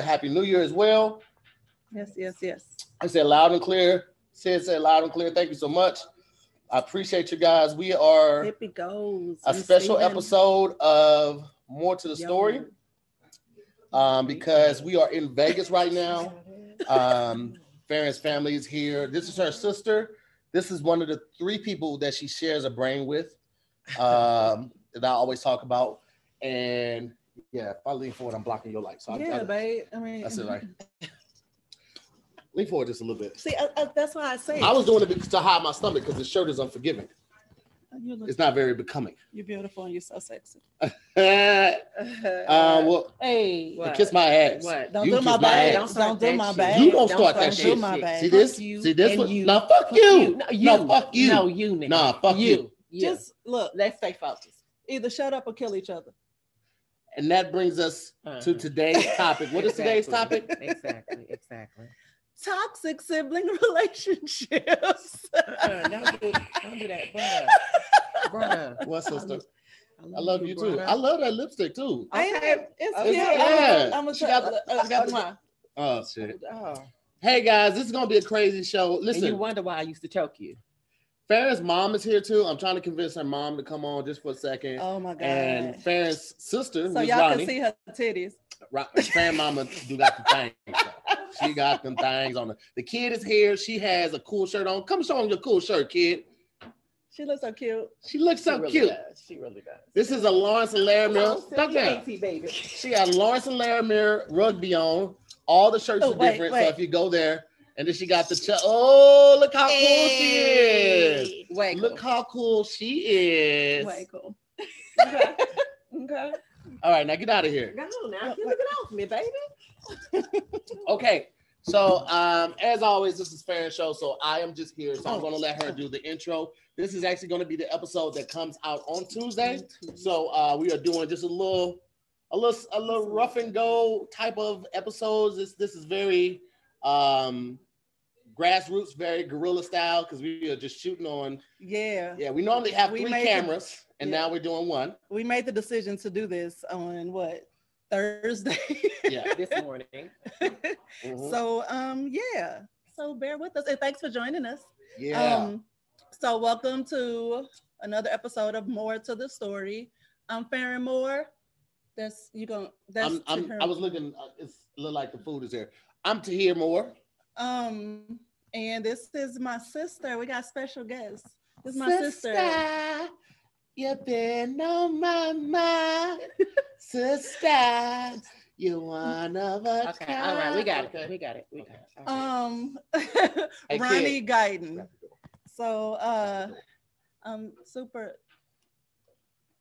Happy New Year as well. Yes, yes, yes. I said loud and clear. Said said loud and clear. Thank you so much. I appreciate you guys. We are Hippie goes. a special episode of Moore to the Story um, because we are in Vegas right now. Um, Farren's family is here. This is her sister. This is one of the three people that she shares a brain with um, that I always talk about. And yeah, if I lean forward, I'm blocking your light. So Yeah, I, babe. I mean, that's it, right? lean forward just a little bit. See, I, I, that's why I say I was doing it because to hide my stomach because the shirt is unforgiving. you look, It's not very becoming. you're beautiful and you're so sexy. uh, well, hey, What? kiss my ass. What? don't you do my kiss my bag. Don't, start do my bag. You don't start that shit. my bag. See this? You See this one? you. Nah, fuck Fuck you. No, No, fuck you. No, you. Nigga. Nah, fuck you. you. Just look. let's stay focused. Either shut up or kill each other. And that brings us to Uh-huh. today's topic. What is today's topic? Exactly. Exactly. Toxic sibling relationships. Uh, don't, do, don't do that, brother. Brother. What sister? I love you too. I love that lipstick too. Ain't Okay. it? It's Okay. cute. Yeah. I'm gonna She try. got the- uh, got the- Oh shit. Oh. Hey guys, this is gonna be a crazy show. And you wonder why I used to choke you. Farren's mom is here too. I'm trying to convince her mom to come on just for a second. Oh my god. and Farren's sister, so Miss y'all Ronnie, can see her titties. Right, Farren mama do got the things. She got them things on her. The kid is here. She has a cool shirt on. Come show him your cool shirt, kid. She looks so cute. She looks so she really cute. Does. She really does. This is a Lawrence and Laramie. Come Duck on, down. Baby. She got Lawrence and Laramie rugby on. All the shirts Oh, are wait, different. wait. So if you go there, and then she got the ch- oh look how cool she is. Wait, Look how cool she is. Way cool. Okay. okay. All right, now get out of here. Go on now. Get looking off me, baby. Okay. So um, as always, this is Farren Show. So I am just here. So I'm gonna let her do the intro. This is actually gonna be the episode that comes out on Tuesday. So uh, we are doing just a little, a little, a little rough and go type of episodes. This this is very um, grassroots, very guerrilla style because we are just shooting on. Yeah. Yeah, we normally have We three made the- cameras, and yeah. now we're doing one. We made the decision to do this on what? Thursday. Yeah. This morning. Mhm. so um yeah. So bear with us and thanks for joining us. yeah. Um so welcome to another episode of Moore to the Story. I'm Farren Moore. That's you gonna. that's I'm, I'm, I was looking. Uh, it's look like the food is here. I'm to hear more. um and this is my sister. We got special guests. This is my sister. sister. You've been on my mind, sister. You're one of a Okay. All right. We got Okay. it. We got it. We got it. Okay. Um Hey, Ronnie kid. Guyton. So uh I'm super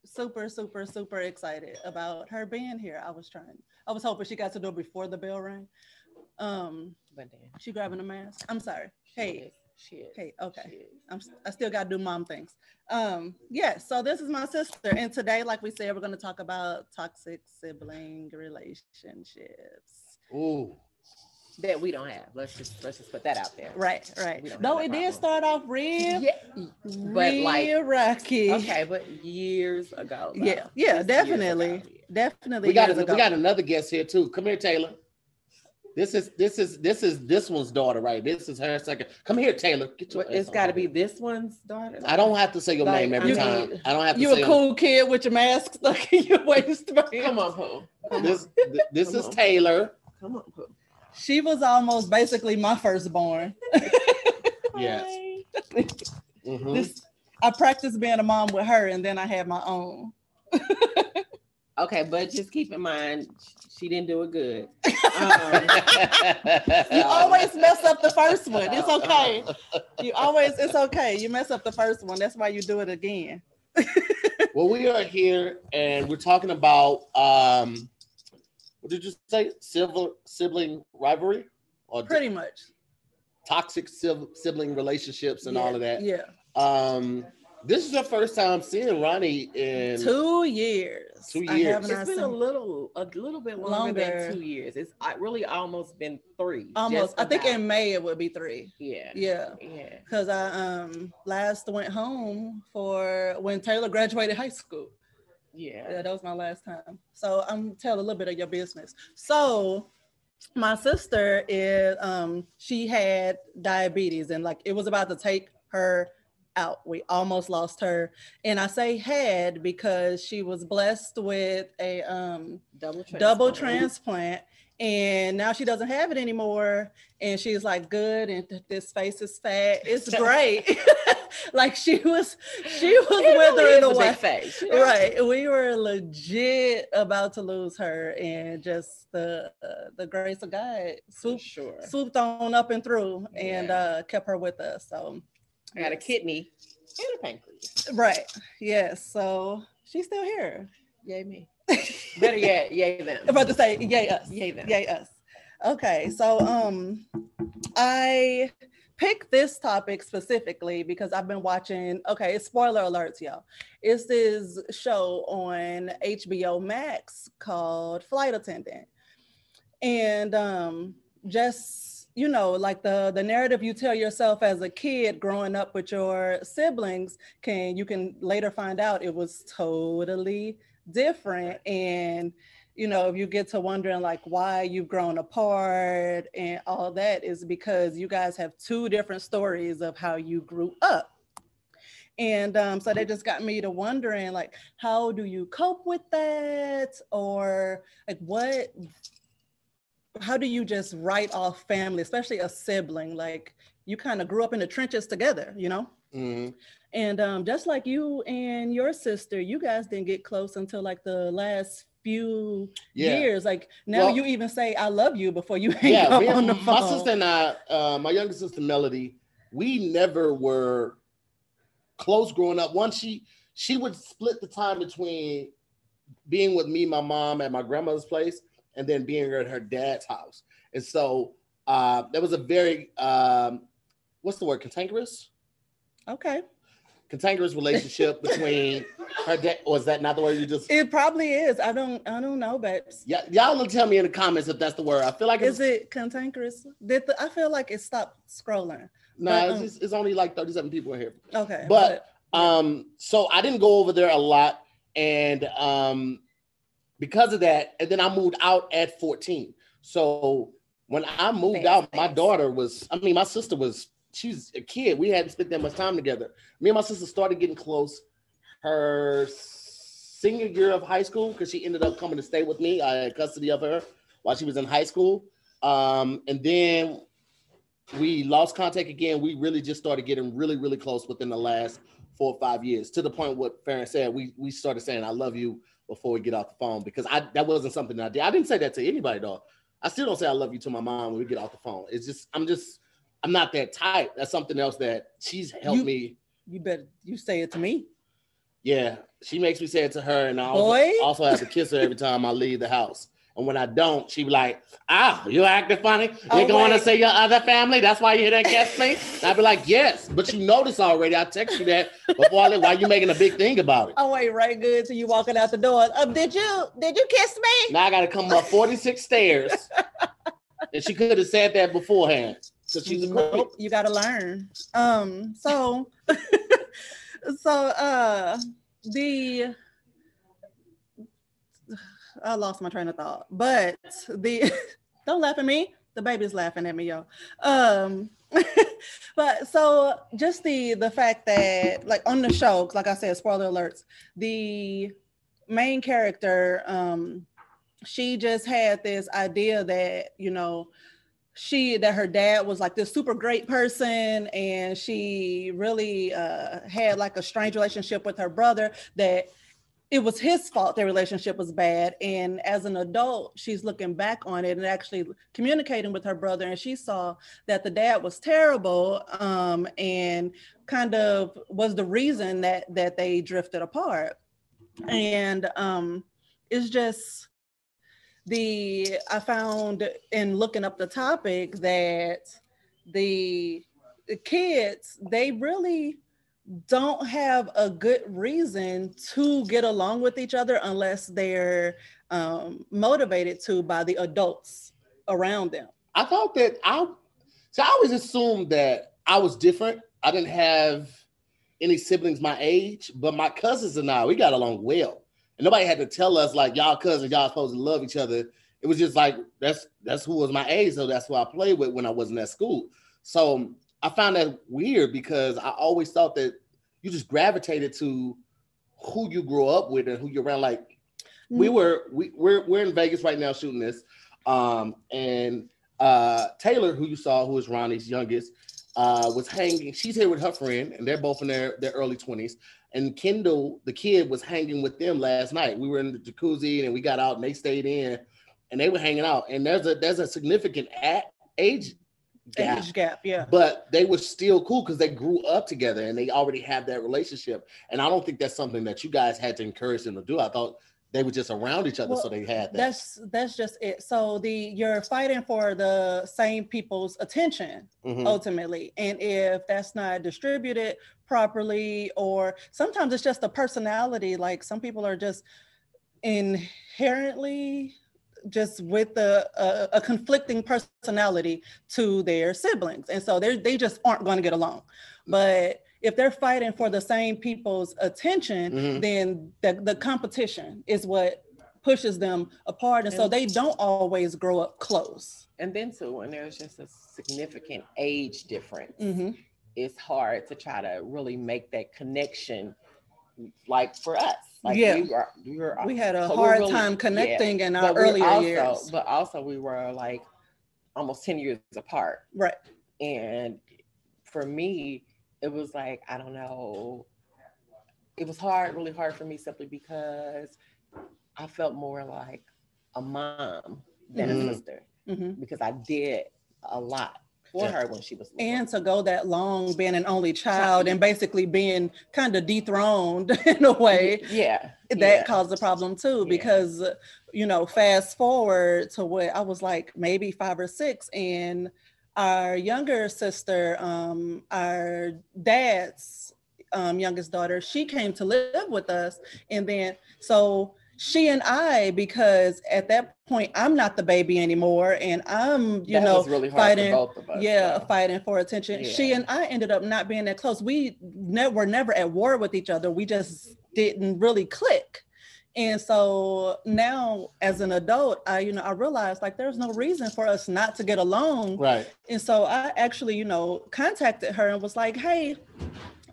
super super super excited about her being here. I was trying I was hoping she got to do it before the bell rang. Um But then. she grabbing a mask. I'm sorry. she Hey, is. She is. hey, okay. Is. I'm I still gotta do mom things. Um, yeah, so this is my sister, and today, like we said, we're gonna talk about toxic sibling relationships. Ooh, That we don't have. Let's just let's just put that out there. Right, right. No, it that did start off real, Yeah. But like real rocky. okay, but years ago. though. Yeah, yeah, Just definitely. ago, yeah. Definitely. we got years a, ago. we got another guest here too. Come here, Taylor. This is this is this is this one's daughter, right? This is her second. Come here, Taylor. Get your Well, it's ass got to be this one's daughter. I don't have to say your Like, name every I time. I don't have to You say a cool kid with your mask stuck in your waist. Come on, Pooh. Come This th- this Come is on. Taylor. Come on, Pooh. She was almost basically my firstborn. Yes. Mhm. This I practiced being a mom with her, and then I had my own. Okay, but just keep in mind she didn't do it good. Um, You always mess up the first one. It's okay. You always, it's okay. You mess up the first one. That's why you do it again. well, we are here and we're talking about um what did you say? Civil sibling rivalry or Pretty much. toxic sibling relationships and yeah. all of that. Yeah. Um this is the first time seeing Ronnie in Two years. Two years. haven't it's been a little, a little bit longer, Longer. than two years. It's really almost been three. almost. I think in May it would be three. yeah, Yeah. yeah. Cause I um last went home for when Taylor graduated high school. Yeah. Yeah, that was my last time. So I'm tell a little bit of your business. So my sister is um she had diabetes and like it was about to take her out. We almost lost her. And I say had because she was blessed with a um Double transplant. double transplant and now she doesn't have it anymore and she's like good and th- this face is fat it's great like she was she was It really withering a big away face, you know? right we were legit about to lose her and just the uh, the grace of god For swoop, sure. swooped on up and through and Yeah. uh kept her with us so I got a kidney and a pancreas. right yes so she's still here Yay me. Better yet, yay them. I'm about to say yay us Yay them. Yay us. Okay, so um I picked this topic specifically because I've been watching okay, it's spoiler alerts, y'all. It's this show on HBO Max called Flight Attendant. And um just you know, like the the narrative you tell yourself as a kid growing up with your siblings can you can later find out it was totally different and you know, if you get to wondering like why you've grown apart and all that is because you guys have two different stories of how you grew up. And um, so that just got me to wondering like, how do you cope with that? Or like what, how do you just write off family, especially a sibling? Like you kind of grew up in the trenches together, you know? Mhm. And um, just like you and your sister, you guys didn't get close until like the last few Yeah. years. Like now Well- you even say "I love you" before you hang yeah, up on the phone. my sister and I, uh, my younger sister Melody, we never were close growing up. Once she she would split the time between being with me, my mom, at my grandmother's place, and then being at her dad's house. And so uh, there was a very um, what's the word? Cantankerous, Okay, cantankerous relationship between her dad. Was that not the word you just? it probably is. I don't. I don't know, babes. Yeah, y'all will tell me in the comments if that's the word. I feel like it's Is it cantankerous? Did the, I feel like it stopped scrolling? no, but, it's, um, just, it's only like thirty-seven people here. Okay, But um, so I didn't go over there a lot, and um, because of that, and then I moved out at 14. So when I moved Fast, out, my daughter was, I mean, my sister was, she's a kid. We hadn't spent that much time together. Me and my sister started getting close her senior year of high school because she ended up coming to stay with me. I had custody of her while she was in high school. Um, and then we lost contact again. We really just started getting really, really close within the last four or five years to the point what Farron said. We we started saying I love you before we get off the phone because I that wasn't something that I did. I didn't say that to anybody though. I still don't say I love you to my mom when we get off the phone. It's just I'm just I'm not that type. That's something else that she's helped You- me. you better you say it to me. Yeah, she makes me say it to her, and I also, also have to kiss her every time I leave the house. And when I don't, she be like, "Ah, you acting funny. You Oh, going to wait. say your other family? That's why you didn't kiss me." And I'd be like, "Yes, but you noticed already. I text you that before I leave. Why you making a big thing about it?" Oh wait, right good till you walking out the door. Um, did you did you kiss me? Now I got to come up 46 stairs, and she could have said that beforehand because she's a. Nope, you gotta learn. Um, so so uh the I lost my train of thought, but the don't laugh at me. The baby's laughing at me, y'all. Um but so just the the fact that like on the show, like I said, spoiler alerts, the main character, um, she just had this idea that, you know, she that her dad was like this super great person and she really uh, had like a strange relationship with her brother that it was his fault their relationship was bad and as an adult she's looking back on it and actually communicating with her brother and she saw that the dad was terrible um, and kind of was the reason that that they drifted apart. And um, it's just the I found in looking up the topic that the, the kids they really don't have a good reason to get along with each other unless they're um, motivated to by the adults around them. I thought that I, so I always assumed that I was different. I didn't have any siblings my age, but my cousins and I, we got along well. And nobody had to tell us like y'all cousins, y'all supposed to love each other it was just like that's that's who was my age, so that's who I played with when I wasn't at school. So I found that weird because I always thought that you just gravitated to who you grew up with and who you're around. Like we Mm. were we we're we're in Vegas right now shooting this. Um and uh Taylor, who you saw, who is Ronnie's youngest, uh was hanging. She's here with her friend, and they're both in their, their early 20s. And Kendall, the kid, was hanging with them last night. We were in the jacuzzi and we got out and they stayed in and they were hanging out. And there's a there's a significant a- age gap age gap. Yeah. but they were still cool because they grew up together and they already have that relationship. And I don't think that's something that you guys had to encourage them to do. I thought they were just around each other, so they had that. That's that's just it. So the you're fighting for the same people's attention Mhm. ultimately, and if that's not distributed properly, or sometimes it's just a personality. Like some people are just inherently just with a, a, a conflicting personality to their siblings, and so they they just aren't going to get along. But if they're fighting for the same people's attention, Mhm. then the, the competition is what pushes them apart. And so they don't always grow up close. And then too, when there's just a significant age difference, Mhm. it's hard to try to really make that connection. Like for us, like Yeah. we were, we, were, We had a so hard really- time yeah. connecting in our But earlier also, years. But also, we were like almost ten years apart, Right. and for me, it was like I don't know. It was hard, really hard for me, simply because I felt more like a mom than Mhm. a sister hmm because I did a lot for Yeah. her when she was little. And to go that long being an only child and basically being kind of dethroned in a way, yeah, that yeah. caused a problem too because uh, you know fast forward to what i was like maybe five or six and our younger sister um our dad's um, youngest daughter she came to live with us and then so she and i because at that point i'm not the baby anymore and i'm you That know really hard fighting- for both of us. yeah, fighting for attention. She and I ended up not being that close. We ne- were never at war with each other. We just didn't really click. And so now, as an adult, I you know I realized like there's no reason for us not to get along. right. And so I actually you know contacted her and was like, hey.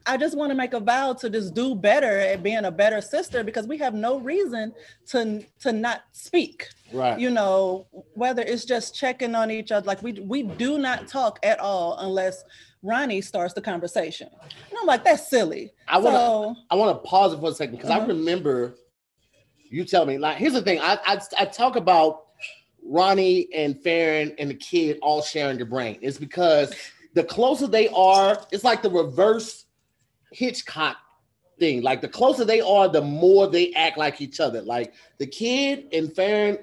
I just want to make a vow to just do better at being a better sister because we have no reason to to not speak Right. you know whether it's just checking on each other like we we do not talk at all unless ronnie starts the conversation and i'm like that's silly I want to so I want to pause it for a second because I Uh-huh. remember you telling me like here's the thing. I, I I talk about Ronnie and Farren and the kid all sharing the brain. It's because the closer they are, it's like the reverse Hitchcock thing. Like the closer they are, the more they act like each other. Like the kid and Farren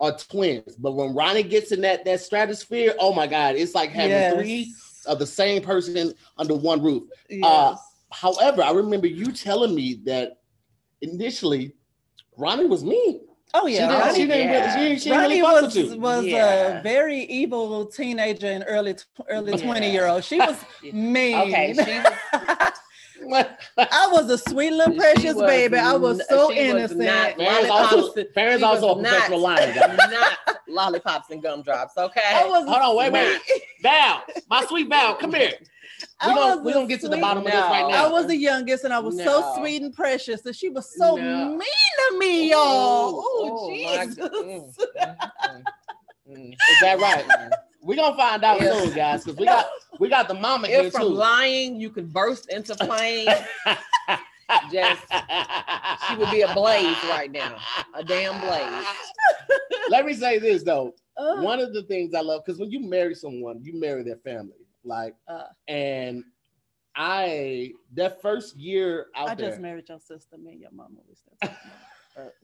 are twins, but when Ronnie gets in that that stratosphere, oh my god, it's like having yes, three of the same person under one roof. yes. uh, However, I remember you telling me that initially Ronnie was mean. oh She yeah didn't, ronnie, she didn't, yeah. really, she, she Ronnie really was you. was Yeah. a very evil teenager and early tw- early Yeah. 20 year old she was mean Okay, she was, i was a sweet little precious was baby i was so she was innocent not- also, and- Farren's she also a professional not- liar. not lollipops and gumdrops. Okay. I was Hold on, wait, wait. sweet. Val, my sweet Val, come here. We're gonna, we gonna get to the sweet- bottom of this right now. I was the youngest and I was so sweet and precious and she was so No. mean to me, y'all. Oh, Jesus. Mm, mm, mm, Is that right? We're gonna find out Yeah. soon, guys, because we got we got the mama here If from too. lying you could burst into flame, just she would be a blaze right now. A damn blaze. Let me say this though. Ugh. one of the things I love because when you marry someone, you marry their family. Like, Uh. and I that first year out I there, just married your sister. Me and your mama. We still Uh,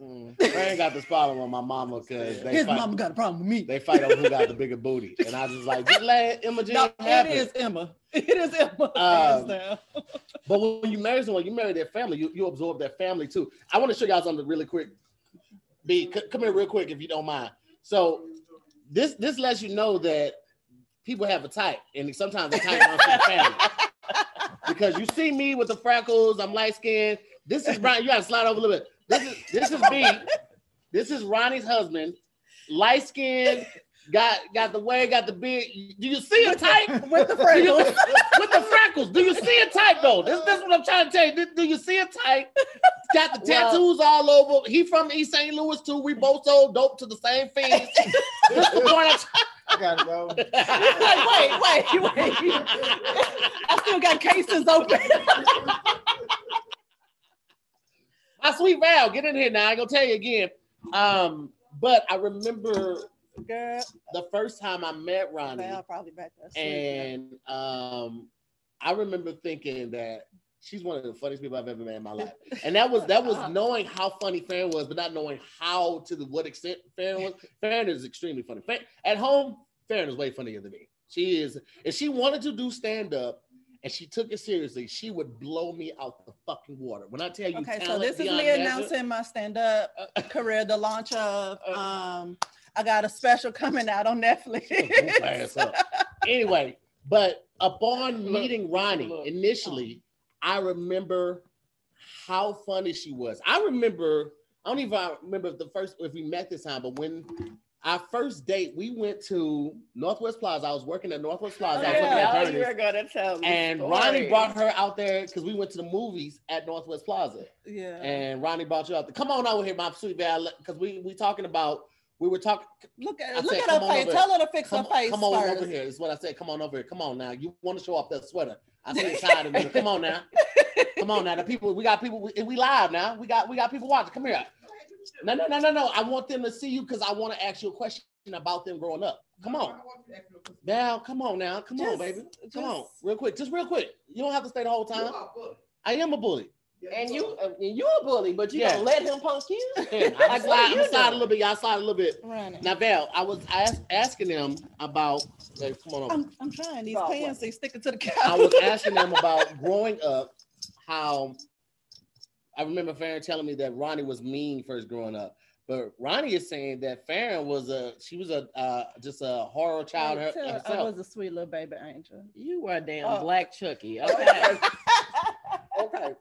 mm. I ain't got this problem with my mama because His fight, mama got a problem with me. they fight over who got the bigger booty, and I was like, just let Emma Jean no, it is Emma. It is Emma. Um. But when you marry someone, you marry their family. You, you absorb their family too. I want to show y'all something really quick. B, c- come here real quick if you don't mind. So this this lets you know that people have a type, and sometimes the type runs the family. Because you see me with the freckles, I'm light skinned. This is Brian. You gotta slide over a little bit. This is this is me. This is Ronnie's husband, light skin, got got the way, got the beard. Do you see a type? with the Do you- freckles. with the freckles. Do you see a type though? This, this is what I'm trying to tell you. Do, do you see a type? Got the Well- tattoos all over. He from East St. Louis too. We both sold dope to the same fiends. this is the point I'm I gotta go. like, wait, wait, wait. I still got cases open. My sweet Val, get in here now. I gonna tell you again. Um, but I remember Girl, the first time I met Ronnie, Val probably back there. and um, I remember thinking that she's one of the funniest people I've ever met in my life. And that was that was knowing how funny Farren was, but not knowing how to the what extent Farren was. Farren is extremely funny. At home, Farren is way funnier than me. She is, if she wanted to do stand up and she took it seriously, she would blow me out the fucking water. When I tell you, Okay, so this is me measure- announcing my stand-up uh, career, the launch uh, of uh, um I got a special coming out on Netflix. anyway, but upon Look, meeting Ronnie look. initially, I remember how funny she was. I remember, I don't even remember the first if we met this time, but when our first date, we went to Northwest Plaza. I was working at Northwest Plaza. I was oh, looking at Yeah, you were gonna tell me. and stories. Ronnie brought her out there because we went to the movies at Northwest Plaza. yeah. And Ronnie brought you out there. Come on over here, my sweet Val, because we we talking about we were talking. Look I at look said, at come her face. over Tell her to fix Come, her face come on first. over here. Is what I said. Come on over here. Come on now. You want to show off that sweater? I see you tired of me. Come on now. Come on now. The people we got people. We, we live now. We got we got people watching. Come here. No no no no no. I want them to see you because I want to ask you a question about them growing up. Come on. Now, come on now. Come on, baby. Come on, real quick. Just real quick. You don't have to stay the whole time. I am a bully. And you, uh, and you a bully, but you Yeah. gonna let him punk you? Yeah, I what slide, you I'm slide a little bit. Y'all slide a little bit. Running. Now, Val, I was ask, asking them about. Hey, come on over. I'm, I'm trying. These Go, pants they sticking to the couch. I was asking them about growing up, how I remember Farren telling me that Ronnie was mean first growing up. But Ronnie is saying that Farren was a she was a uh, just a horror child her, Tell her I was a sweet little baby angel. You were a damn Oh. black Chucky. Okay. Okay.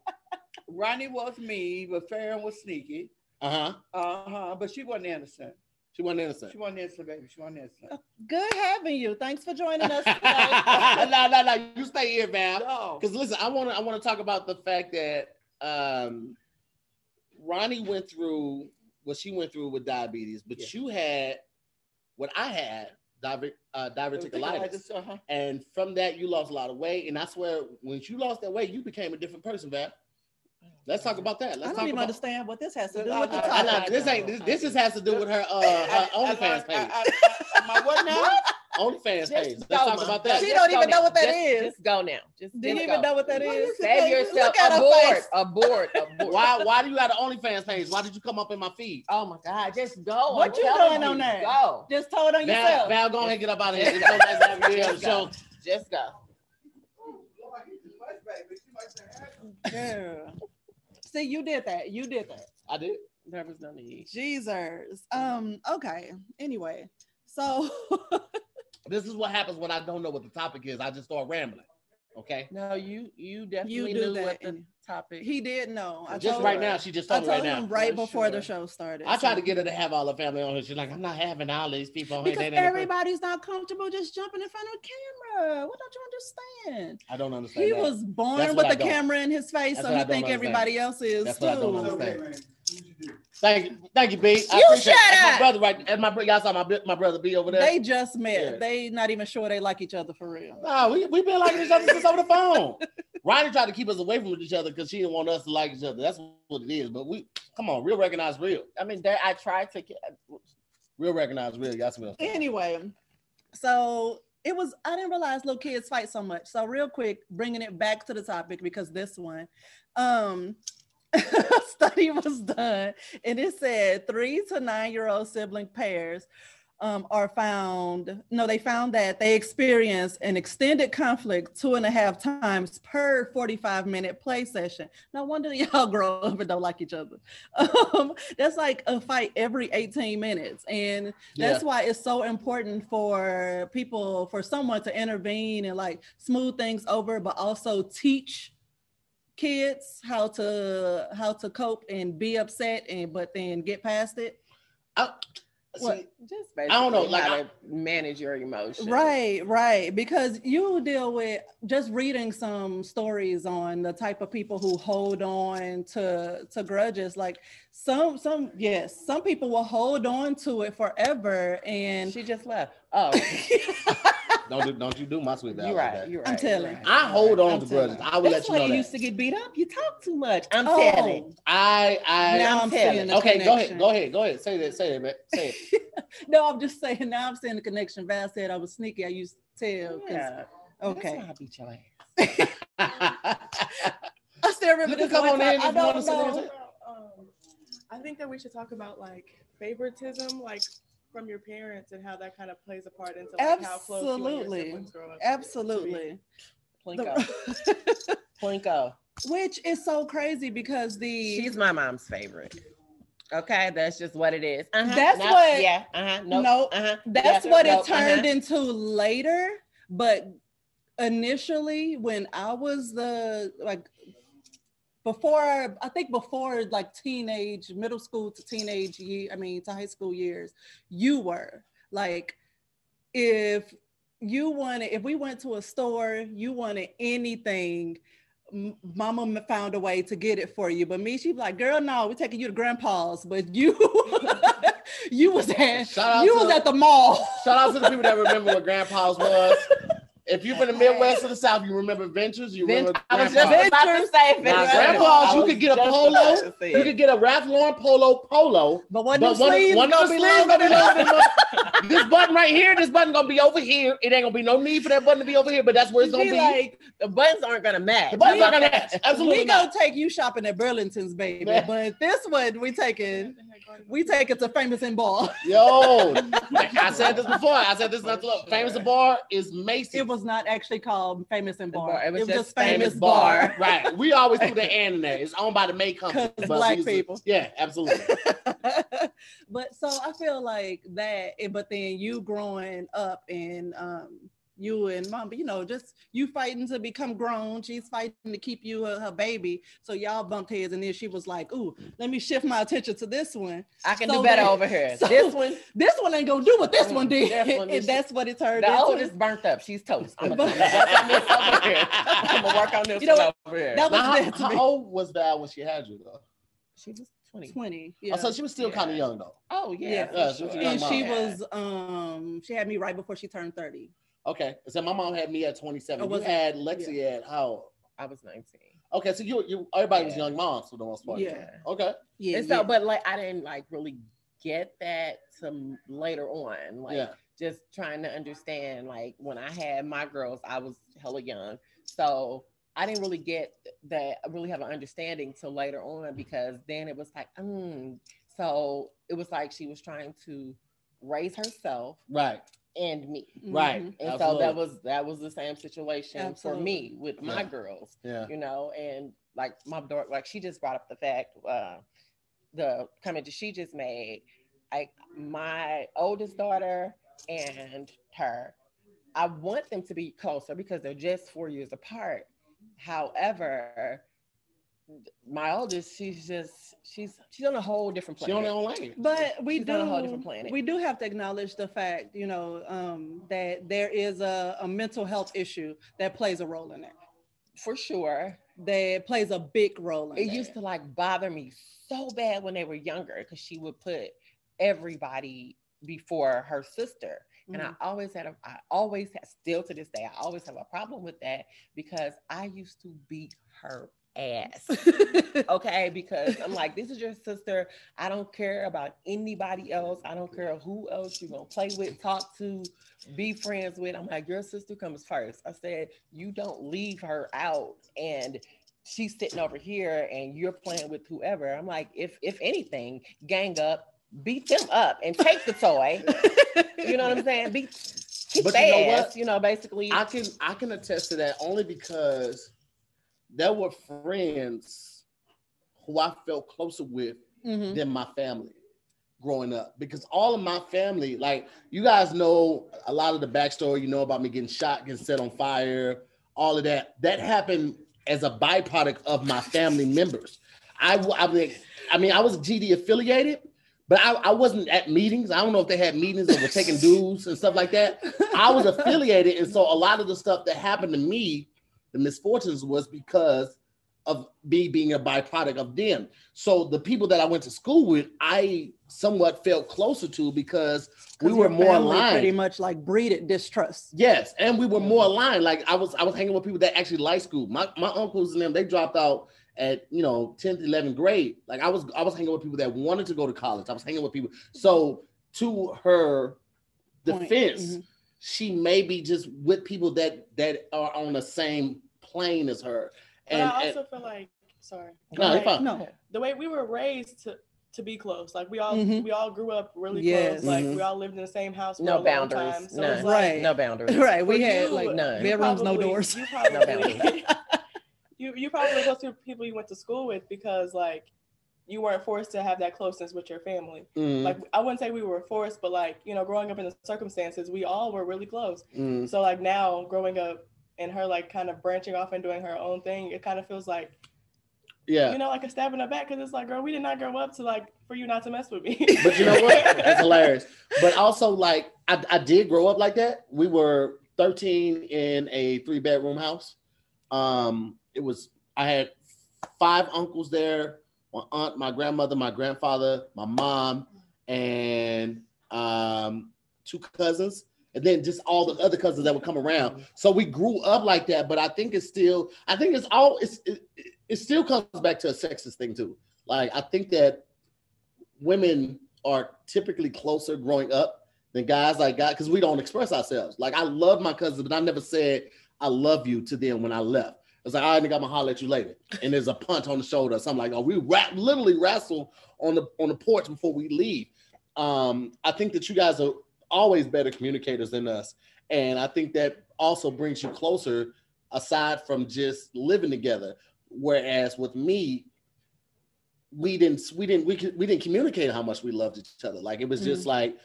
Ronnie was mean, but Farren was sneaky. Uh huh. Uh huh. But she wasn't innocent. She wasn't innocent. She wasn't innocent, baby. She wasn't innocent. Good having you. Thanks for joining us today. no, no, no. You stay here, Val. No. Because listen, I want to I want to talk about the fact that um, Ronnie went through what she went through with diabetes, but Yeah. you had what I had diver, uh, diverticulitis. Uh-huh. And from that, you lost a lot of weight. And I swear, when you lost that weight, you became a different person, Val. Let's talk about that. I Let's don't talk even about. understand what this has to do I- with the I- I, topic. know, this ain't this, this just has to do with her uh her OnlyFans page. I, I, I, my what now? OnlyFans Just page. go, Let's talk about that. She Just don't go even know what that Just- is. Just go now. Just, Do you even go. know what that What is? is it? Save yourself. Look at her Abort. Abort. Abort. Why why do you have an OnlyFans page? Why did you come up in my feed? Oh my God. Just go. What I'm you telling doing on there? Go. Just told on Val, yourself. Val, go ahead and get up out of here. It's so nice to have you here on the show. Just go. Girl. See, you did that. You did that. I did. There was no need. Jesus. Um, okay. Anyway, so This is what happens when I don't know what the topic is. I just start rambling. Okay. No, you you definitely do knew that what the topic. he did know. I just told, right now, she just I told me told right him now. right For before the show started. I tried so- to get her to have all her family on here. She's like, I'm not having all these people on here. because They everybody's not comfortable just jumping in front of a camera. What don't you understand? I don't understand. He that. was born That's with what I a don't- camera in his face, that's so he think understand. everybody else is That's too. What I don't Okay, understand. man. Who'd you? Thank you, thank you, B. I You appreciate shut it. Up. my brother, right? That's my y'all saw my my brother B over there. They just met. Yeah. They not even sure they like each other for real. Nah, we we been liking each other since over the phone. Ronnie tried to keep us away from each other because she didn't want us to like each other. That's what it is. But we come on, real recognize real. I mean, there, I tried to. Real recognize real. Y'all see what I'm saying? Anyway, so it was I didn't realize little kids fight so much. So real quick, bringing it back to the topic because this one, um, study was done and it said three to nine year old sibling pairs um, are found. No, they found that they experience an extended conflict two and a half times per 45 minute play session. No wonder y'all grow up and don't like each other. Um, that's like a fight every 18 minutes. And that's why it's so important for people, for someone to intervene and like smooth things over, but also teach kids how to how to cope and be upset and but then get past it. See, Just I don't know, like, how I- manage your emotions. Right, right. Because you deal with just reading some stories on the type of people who hold on to to grudges. Like some some yes, some people will hold on to it forever. And She just left. Oh, don't do, don't you do my sweet you're right. that. You're right. I'm telling. right. I hold on I'm to telling. grudges. I will That's let you know That's why you used to get beat up. You talk too much. I'm Oh, telling. I I now I'm I'm telling. seeing the okay. Go ahead. Go ahead. Go ahead. Say that. Say it. man. Say it. No, I'm just saying. Now I'm seeing the connection. Val said I was sneaky. I used to tell. Yeah. Okay. That's why I beat your ass. I still remember You can this come one on in time. I if you wanna don't sit there and know. Um, I think that we should talk about like favoritism, like from your parents, and how that kind of plays a part into like how close you your Absolutely. siblings grow up. Absolutely. Plinko. The- Plinko. Which is so crazy because the She's my mom's favorite. Okay, that's just what it is. Uh-huh. That's Nope. what- Yeah. Uh-huh. No, Nope. Uh-huh. that's Yeah. what it turned Uh-huh. into later. But initially, when I was the like before, I think before like teenage, middle school to teenage year, I mean to high school years, you were like if you wanted, if we went to a store, you wanted anything. Mama found a way to get it for you, but me, she'd be like, "Girl, no, we're taking you to Grandpa's." But you, you was at, Shout out you to- was at the mall. Shout out to the people that remember what Grandpa's was. If you're from the Midwest or the South, you remember Ventures. You remember Vent- I was just about to say Now, Ventures. Grandpa's, you could get a polo. about to say You could get a Ralph Lauren polo polo. But one But of one, the sleeves one of gonna the be sleeves gonna be longer than. This button right here, this button gonna be over here. It ain't gonna be no need for that button to be over here, but that's where it's gonna Be be. like the buttons aren't gonna match. the button's How not gonna match. Absolutely we not. gonna take you shopping at Burlington's, baby. Man. But this one, we taking we take it to Famous and Barr. Yo, like I said this before. I said this not too long. Famous Barr is Macy's. It was not actually called Famous and Barr. Barr. It was, just Famous, Famous Barr. right. We always put the and in there. It's owned by the May company. 'Cause but black we used to- people. Yeah, absolutely. but so I feel like that. But then you growing up and um, you and mom, you know, just you fighting to become grown. She's fighting to keep you uh, her baby. So y'all bumped heads, and then she was like, "Ooh, let me shift my attention to this one. I can So do better then- over here. so- this one, This one ain't gonna do what this Mm, one did." this one and that's what it turned the into. oldest burnt up. She's toast. I'm gonna work on this over here. I'm gonna work on this You know one what? over here. That was Now, dead how, how old was Val when she had you though? she was 20. 20. Oh, Yeah. so she was still kind of young though. Oh yeah. Yeah. Yeah, she was sure. young and mom. she was um she had me right before she turned 30. Okay, so my mom had me at 27. Oh, you had Lexi at how? I was 19. Okay, so you you everybody was young moms for the most part. Yeah. Okay. Yeah. and so, but like, I didn't like really get that to later on. Like, yeah. just trying to understand. Like, when I had my girls, I was hella young, so I didn't really get that. Really have an understanding till later on because then it was like, mm. so it was like she was trying to raise herself Right. And me. Right. Mhm. And Absolutely. so that was that was the same situation Absolutely. for me with my Yeah. girls Yeah. you know, and like my daughter, like she just brought up the fact, uh, the comment that she just made, like my oldest daughter and her, I want them to be closer because they're just four years apart. However, my oldest, she's just she's she's on a whole different planet. She on planet. her own lane. But we She's do on a whole different planet. we do have to acknowledge the fact, you know, um, that there is a, a mental health issue that plays a role in it. For sure. That plays a big role in it that. used to like bother me so bad when they were younger because she would put everybody before her sister and Mhm. i always had a i always had still to this day i always have a problem with that because i used to beat her ass. Okay? Because i'm like this is your sister. I don't care about anybody else. I don't care who else you're gonna play with talk to be friends with. I'm like your sister comes first. I said you don't leave her out and she's sitting over here and you're playing with whoever. I'm like if if anything gang up beat them up and take the toy. You know what i'm saying? Beat But you know what? you know basically. I can I can attest to that only because there were friends who I felt closer with Mhm. than my family growing up because all of my family, like you guys know a lot of the backstory, you know about me getting shot, getting set on fire, all of that. That happened as a byproduct of my family members. I, mean, I mean, I was GD affiliated, but I, I wasn't at meetings. I don't know if they had meetings or were taking dues and stuff like that. I was affiliated, and so a lot of the stuff that happened to me, the misfortunes, was because of me being a byproduct of them. So the people that I went to school with, I somewhat felt closer to because we were more aligned. Pretty much like breeded distrust. Yes, and we were more aligned. Like I was, I was hanging with people that actually liked school. My my uncles and them, they dropped out at you know 10th, 11th grade. Like I was, I was hanging with people that wanted to go to college. I was hanging with people. So to her defense, Mhm. she may be just with people that that are on the same plane as her. But And, I and also feel like, sorry, no, like, fine. No. the way we were raised to to be close. Like we all Mhm. we all grew up really Yes. close. Like Mhm. we all lived in the same house. For No a long boundaries, Time. So none. like, Right. No boundaries. Right. We for had you, like none. you bedrooms, no doors. You probably boundaries. you you probably close to people you went to school with because like you weren't forced to have that closeness with your family. Mm, Like I wouldn't say we were forced, but like you know, growing up in the circumstances, we all were really close. mm, So like now, growing up and her like kind of branching off and doing her own thing, it kind of feels like yeah. you know like a stab in the back because it's like, girl, we did not grow up to like for you not to mess with me. But you know what? That's hilarious. But also, like, I, I did grow up like that. We were 13 in a three bedroom house. Um, it was I had five uncles there, my aunt, my grandmother, my grandfather, my mom, and um, two cousins, and then just all the other cousins that would come around. So we grew up like that. But I think it's still, I think it's all, it's, it, it- still comes back to a sexist thing too. Like I think that women are typically closer growing up than guys like guys because we don't express ourselves. Like I love my cousins, but I never said I love you to them when I left. It's like, right, nigga, I'm gonna holler at you later. And there's a punch on the shoulder or something like oh, We rap literally wrestle on the on the porch before we leave. Um, I think that you guys are always better communicators than us. And I think that also brings you closer aside from just living together. Whereas with me, we didn't we didn't we we didn't communicate how much we loved each other. Like it was just mm-hmm. like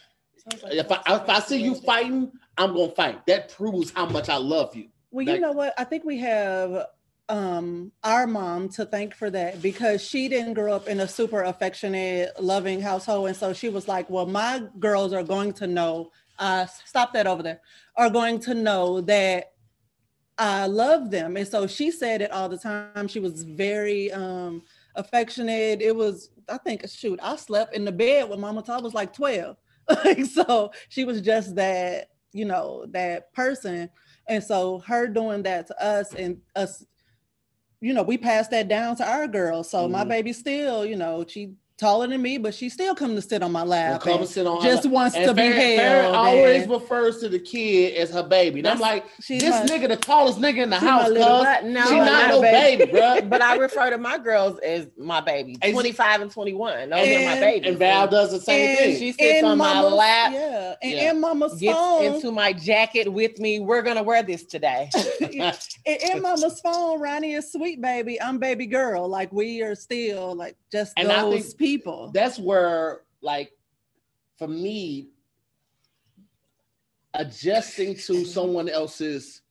Sounds like if I if I see you fighting, I'm gonna fight. That proves how much I love you. Well, you know what? I think we have um our mom to thank for that because she didn't grow up in a super affectionate, loving household. And so she was like, Well, my girls are going to know, uh stop that over there, are going to know that I love them. And so she said it all the time. She was very um affectionate. It was, I think, shoot, I slept in the bed when Mama Todd was like 12. like so she was just that, you know, that person. And so her doing that to us and us, you know, we passed that down to our girls. So my Mhm. baby still, you know, she taller than me, but she still come to sit on my Will lap. come and and sit on just her. wants And to be Farrah- Farrah always and refers to the kid as her baby. And I'm like, she's this my- nigga the tallest nigga in the she house, little cuz. But no, She not my no baby. baby, bro. but I refer to my girls as my baby. 25 and 21. Those are my babies. And Val does the same and thing. She sits on my lap, Yeah, and Yeah. in mama's gets phone. into my jacket with me. We're gonna wear this today. in, in mama's phone, Ronnie is sweet baby. I'm baby girl. Like we are still like just And I those think people. That's where, like, for me, adjusting to someone else's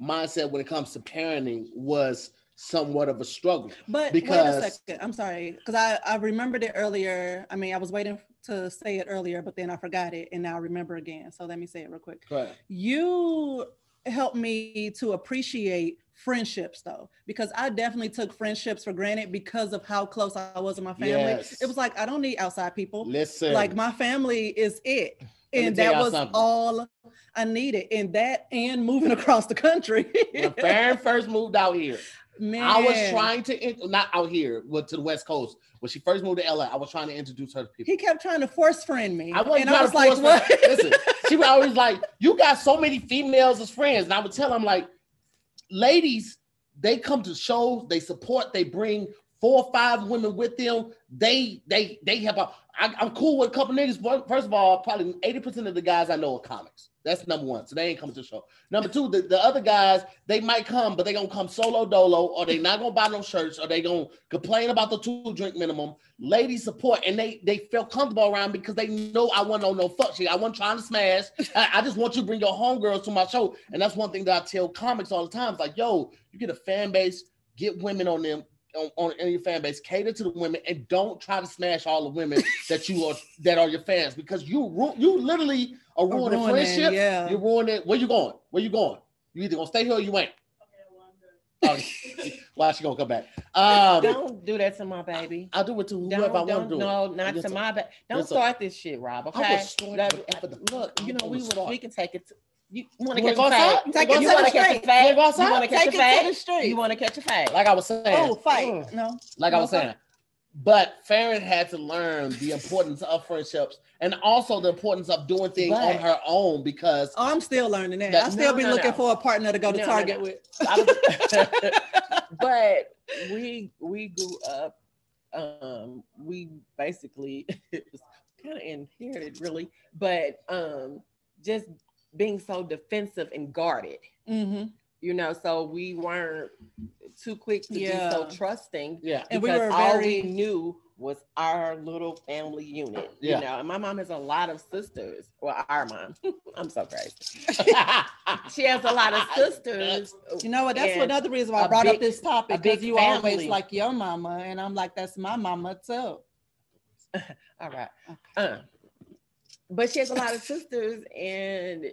mindset when it comes to parenting was somewhat of a struggle. But because- wait a second. I'm sorry because I I remembered it earlier. I mean, I was waiting to say it earlier, but then I forgot it, and now I remember again. So let me say it real quick. You helped me to appreciate friendships though because i definitely took friendships for granted because of how close i was with my family. Yes. it was like i don't need outside people. Listen, like my family is it. And that was something. all i needed. And that and moving across the country. When Farren first moved out here, man I was trying to not out here, but to the West Coast. When she first moved to LA, I was trying to introduce her to people. he kept trying to force friend me. I wasn't and i was to like what? Listen, she was always like, "You got so many females as friends," and I would tell them like, "Ladies, they come to shows, they support, they bring four or five women with them. They they they have a. I, I'm cool with a couple niggas. First of all, probably eighty percent of the guys I know are comics. That's number one. So they ain't coming to the show. Number two, the, the other guys, they might come, but they gonna come solo dolo, or they not gonna buy no shirts, or they gonna complain about the two drink minimum. Ladies support, and they they felt comfortable around because they know I want no no fuck shit. I wasn't trying to smash. I, I just want you to bring your homegirls to my show, and that's one thing that I tell comics all the time. It's like, yo, you get a fan base, get women on them, on, on in your fan base, cater to the women, and don't try to smash all the women that you are that are your fans because you ru- you literally are ruining, ruining, friendships. yeah. You're ruining. Where you going? Where you going? You either gonna stay here or you ain't. Oh, why she gonna come back? Um, Don't do that to my baby. I'll do it to Don't, whoever I want don't, to do. it. no, not to my baby. Don't Yes, sir. start this shit, Rob. I Okay. will start Love- it after the- look, you know, we will would, we can take it. To, you want to catch a fade? You Take wanna You want to catch a fade? You wanna go You outside? want to catch a fade? You want to catch a fade? Like I was saying. Oh, fight. Mm. No. like I was Okay. saying. But Farren had to learn the importance of friendships and also the importance of doing things on her own because Oh, I'm still learning that. That- I still no, be no, looking no. for a partner to go to No, no, Target no. with. But we we grew up. Um, we basically it was kind of inherited, really, but um, just being so defensive and guarded. hmm You know, so we weren't too quick to Yeah. be so trusting. yeah, And we because were all very- we knew was our little family unit. Yeah. You know, and my mom has a lot of sisters. Well, our mom. I'm so crazy. She has a lot of sisters. You know what? That's another reason why I a brought big- up this topic because you always like your mama, and I'm like, that's my mama too. All right. Uh, but she has a lot of sisters, and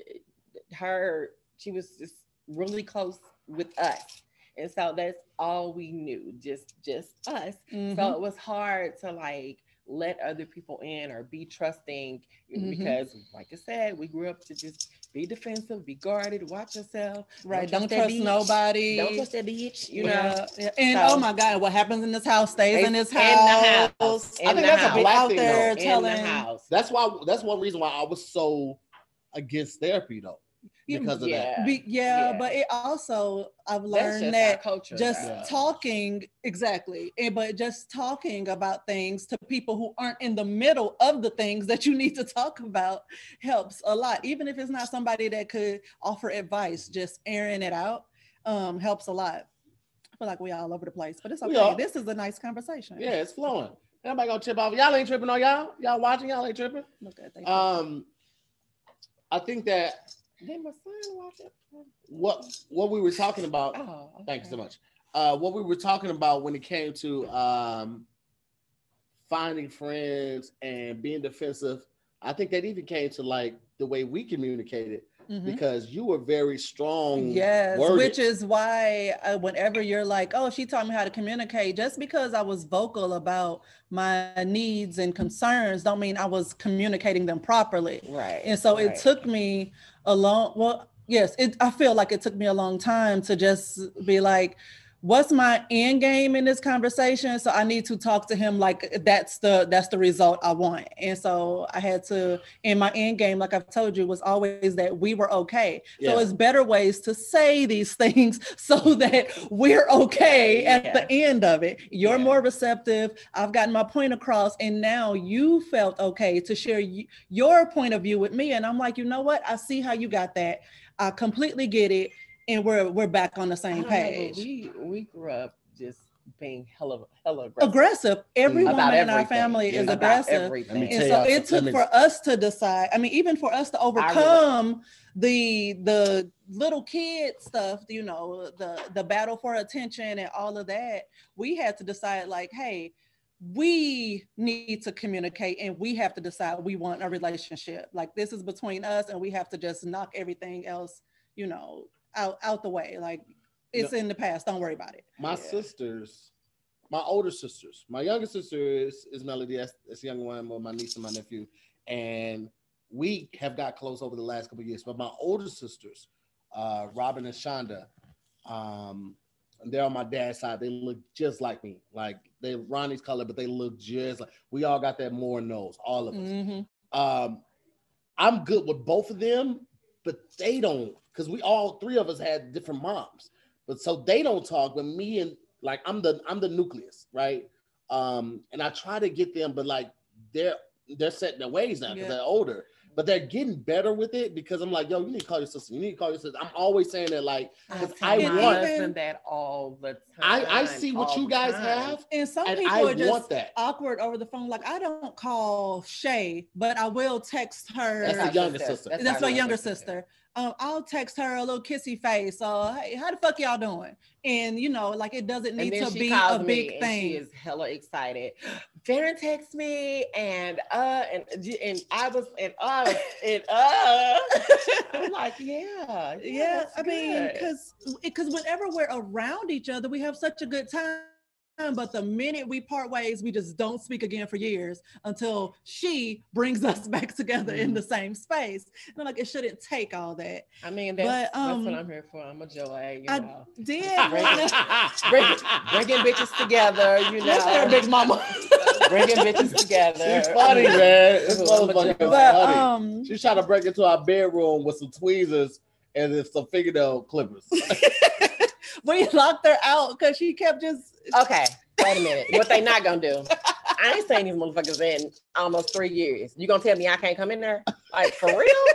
her she was just really close with us, and so that's all we knew, just just us. Mhm. So it was hard to like let other people in or be trusting Mhm. because, like I said, we grew up to just be defensive, be guarded, watch yourself. right? trust Don't that trust nobody. Don't trust that bitch. You know. yeah, yeah. And So- oh my God, what happens in this house stays in this house. In the house. house. I think the that's a house. black out thing, there though. In telling the house. that's why that's one reason why I was so against therapy though because of that. Be- yeah, Yeah. but it also I've learned just that culture. just though. Yeah. talking exactly and but just talking about things to people who aren't in the middle of the things that you need to talk about helps a lot even if it's not somebody that could offer advice just airing it out um helps a lot i feel like we all over the place but it's okay this is a nice conversation Yeah, it's flowing. Everybody gonna trip off. Y'all ain't tripping on y'all. Y'all watching? Y'all ain't tripping. Look at they- Um, I think that Did my son watch it? what what we were talking about. Oh, Thank you so much. Uh, what we were talking about when it came to um, finding friends and being defensive, I think that even came to like the way we communicated Mhm. because you were very strong. Yes, worded. which is why uh, whenever you're like, oh, she taught me how to communicate, just because I was vocal about my needs and concerns, don't mean I was communicating them properly. Right. And so it took me a long, well, yes, it, I feel like it took me a long time to just be like, what's my end game in this conversation? So I need to talk to him like that's the that's the result I want. And so I had to, in my end game, like I've told you, was always that we were okay. Yeah. So it's better ways to say these things so that we're okay at Yeah. the end of it. You're Yeah. more receptive. I've gotten my point across, and now you felt okay to share y- your point of view with me. And I'm like, you know what? I see how you got that. I completely get it, and we're we're back on the same don't know, page. we we grew up just being hella hella aggressive. aggressive. Every Mm. woman About in our everything. family is About aggressive. everything. And so it took me- for us to decide i mean even for us to overcome the the little kid stuff you know the the battle for attention and all of that we had to decide like hey we need to communicate and we have to decide we want a relationship like this is between us and we have to just knock everything else you know out out the way like it's in the past don't worry about it my Yeah. sisters, my older sisters, my younger sister is, is Melody. That's, that's the younger one, with my niece and my nephew. And we have got close over the last couple of years. But my older sisters, uh, Robin and Shonda, um, they're on my dad's side. They look just like me. Like they Ronnie's color, but they look just like we all got that more nose, all of us. Mhm. Um, I'm good with both of them, but they don't because we all three of us had different moms. But so they don't talk. But me and like I'm the I'm the nucleus, right? Um, and I try to get them, but like they're they're setting their ways now because Yeah. they're older. But they're getting better with it because I'm like, yo, you need to call your sister. You need to call your sister. I'm always saying that, like, I 'cause tell I my want- that all the time. I I see what you guys time. have, and some and people I are just want that. awkward over the phone. Like I don't call Shay, but I will text her. That's our the younger sister. sister. That's That's my younger younger sister. sister. Um, I'll text her a little kissy face. So hey, how the fuck y'all doing? And you know, like it doesn't need to be a big and thing. She is hella excited. Farren texts me and uh and and I was and uh and uh I'm like, yeah, yeah, that's I mean, because because whenever we're around each other, we have such a good time. But the minute we part ways, we just don't speak again for years until she brings us back together in the same space. And I'm like, it shouldn't take all that. I mean that's, but, that's um, what I'm here for. I'm a joy, you I know. did Bring wanna- bringing bitches together, you Let's go, know. big mama. bringing bitches together. She's funny, man. This I'm motherfucker but funny. um, She's trying to break into our bedroom with some tweezers and then some fingernail clippers. We locked her out because she kept just Okay, wait a minute. What they not gonna do? I ain't seen these motherfuckers in almost three years. You gonna tell me I can't come in there? Like for real?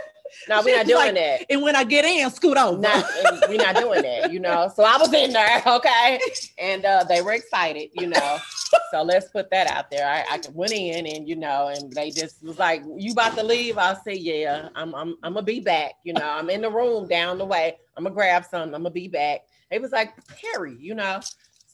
No, we're not doing like, that. and when I get in, scoot over. Not, we're not doing that, you know. So I was in there, okay, and uh, they were excited, you know. So let's put that out there. I, I went in, and you know, and they just was like, "You about to leave?" I'll say, "Yeah, I'm, I'm, I'm gonna be back." You know, I'm in the room down the way. I'm gonna grab something. I'm gonna be back. It was like Harry, you know.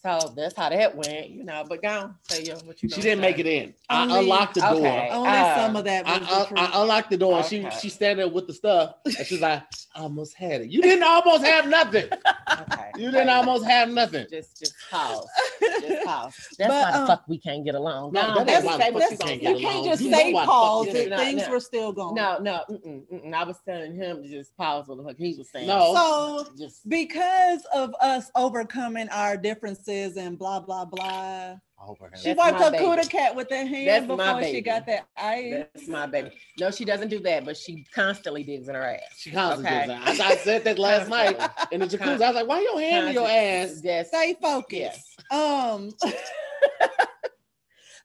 So that's how that went, you know. But go on, say yo, what you. She didn't say. make it in. I unlocked the door. okay. Only Uh, some of that I, the I. I unlocked the door and she Okay. she standing there with the stuff and she's like, I almost had it. You didn't almost have nothing. Okay. You didn't almost have nothing. Just, just pause. Just pause. That's But, why the um, fuck we can't get along. No, No, that that's, ain't why say the fuck you you can't you get say. can't just You say why fuck pause you things No, no. were still going. No, no, mm-mm, mm-mm. I was telling him to just pause what the fuck he was saying. No. So just because of us overcoming our differences and blah blah blah, I hope I she That's wiped my her baby. cooter cat with her hand That's before she got that ice. that's my baby. No, she doesn't do that, but she constantly digs in her ass. She constantly Okay. does that. I, I said that last night in the jacuzzi. I was like, why your hand in your ass? Yes. Stay focused. Um.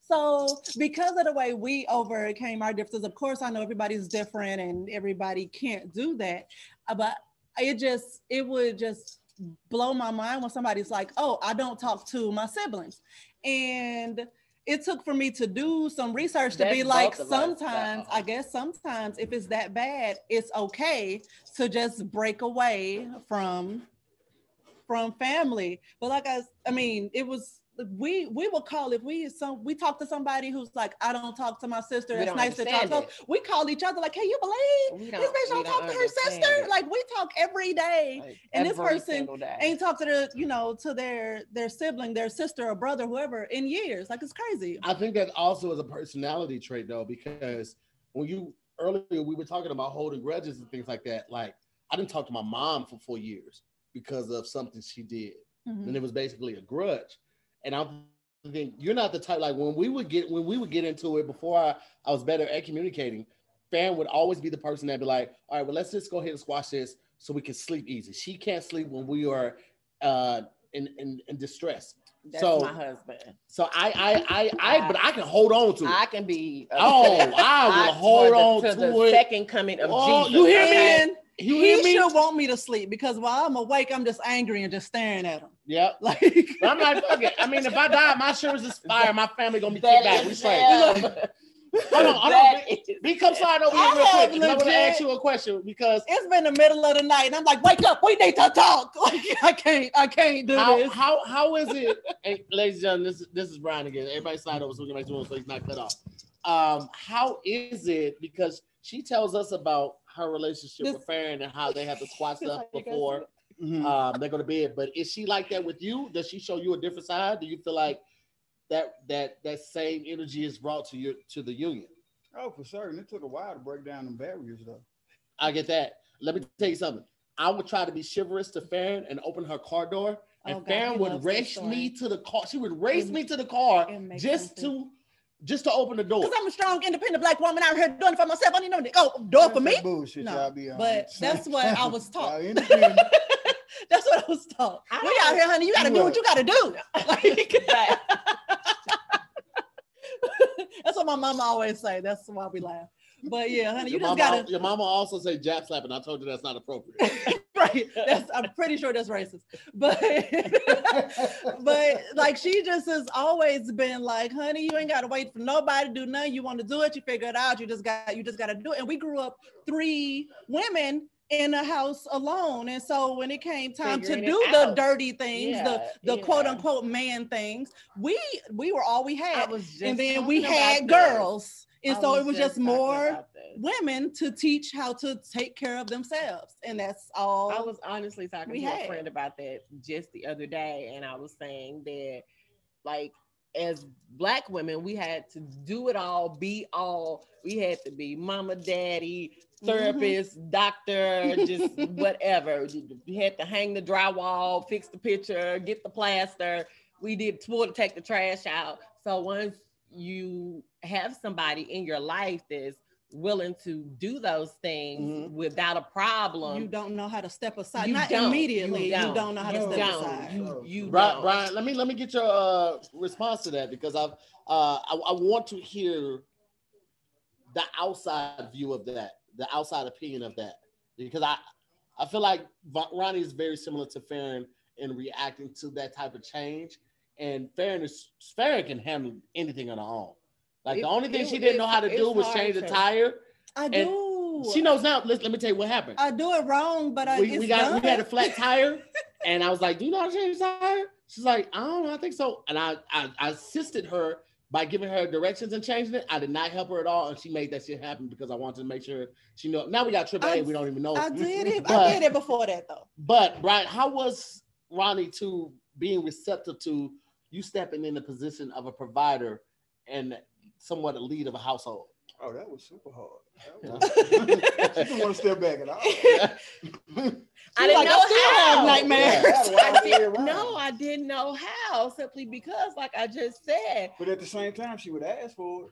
so because of the way we overcame our differences, of course, I know everybody's different and everybody can't do that, uh, but it just it would just blow my mind when somebody's like, "Oh, I don't talk to my siblings," and it took for me to do some research to be like, both of us, sometimes. Uh-huh. I guess sometimes if it's that bad, it's okay to just break away from from family. But like I, I mean, it was we we will call if we some we talk to somebody who's like, I don't talk to my sister. We It's nice to talk to. We call each other like, Can you believe this don't, don't talk to her sister? it. Like we talk every day. Like, and this person. Ain't talked to their, you know, to their their sibling, their sister or brother, whoever, in years. Like it's crazy. I think that also is a personality trait though, because when you earlier we were talking about holding grudges and things like that. Like I didn't talk to my mom for four years because of something she did. Mhm. and it was basically a grudge. And I think you're not the type like when we would get when we would get into it before I, I was better at communicating. Fan would always be the person that'd be like, "All right, well, let's just go ahead and squash this so we can sleep easy." She can't sleep when we are uh, in, in in distress. That's so my husband. so I I I I but I can hold on to it. I can be. Oh, I will hold for on the, to the it. second coming of Oh, Jesus. you hear me? you he hear me? should want me to sleep because while I'm awake, I'm just angry and just staring at him. Yep. Like I'm like, fuck it. I mean, if I die, my insurance is fire. My family gonna be kicked back. We straight. Hold on, hold on. Be come side over here real quick. 'cause I want to legit- ask you a question because it's been the middle of the night, and I'm like, wake up, we need to talk. Like I can't, I can't do how, this. how how is it, and ladies and gentlemen, this is this is Brian again. Everybody slide over so we can make sure so he's not cut off. Um, how is it because she tells us about her relationship This- with Farren and how they have to squat stuff You guys before um they go to bed. But is she like that with you? Does she show you a different side? Do you feel like that that that same energy is brought to your to the union? Oh, for certain. It took a while to break down the barriers, though. I get that. Let me tell you something. I would try to be chivalrous to Farren and open her car door, and Oh, Farren would loves race me to the car. She would race It- me to the car just sense. to just to open the door. Because I'm a strong, independent black woman out here doing it for myself. I need no oh, door for me. Bullshit, No, y'all be on. but that's what I was taught. Y'all independent. That's what I was taught. I We don't- out here, honey. You got to do what you got to do. Like, that's what my mama always say. That's why we laugh. But yeah, honey, you your, just gotta your mama also say jab slapping. I told you that's not appropriate. right. That's I'm pretty sure that's racist. But but like she just has always been like, honey, you ain't gotta wait for nobody to do nothing. You want to do it, you figure it out. You just got you just gotta do it. And we grew up three women in a house alone. And so when it came time Figuring to do the dirty things, the Yeah, the yeah. quote unquote man things, we we were all we had. was And then we had girls. And this. so I it was just talking more women to teach how to take care of themselves. And that's all I was honestly talking to had. a friend about that just the other day, and I was saying that, like, as black women, we had to do it all, be all. We had to be mama, daddy, Mm-hmm. therapist, doctor, just whatever. We had to hang the drywall, fix the picture, get the plaster. We did tour to take the trash out. So once you have somebody in your life that's willing to do those things Mhm. without a problem, you don't know how to step aside. You Not don't. immediately. You You don't. don't, know how to You step don't. aside. You, you Brian, don't. Brian, let me let me get your uh, response to that because I've uh, I, I want to hear the outside view of that, the outside opinion of that, because I I feel like Ronnie is very similar to Farren in reacting to that type of change, and Farren is Farren can handle anything on her own. Like It- the only thing it- she didn't know how to do was change the tire. I do. She knows now. Let, let me tell you what happened. I do it wrong, but uh, I we, it's we got done. we had a flat tire, and I was like, "Do you know how to change the tire?" She's like, "I don't know, I think so." And I, I I assisted her by giving her directions and changing it. I did not help her at all, and she made that shit happen because I wanted to make sure she know. Now we got triple A. We don't even know. I did it. But- I did it before that though. But Brian, how was Ronnie to being receptive to you stepping in the position of a provider and somewhat a lead of a household? Oh, that was super hard. That was- she didn't want to step back at all. I didn't like, know I still have how. nightmares. Yeah, I I did, around. no, I didn't know how simply because, like I just said, But at the same time, she would ask for it,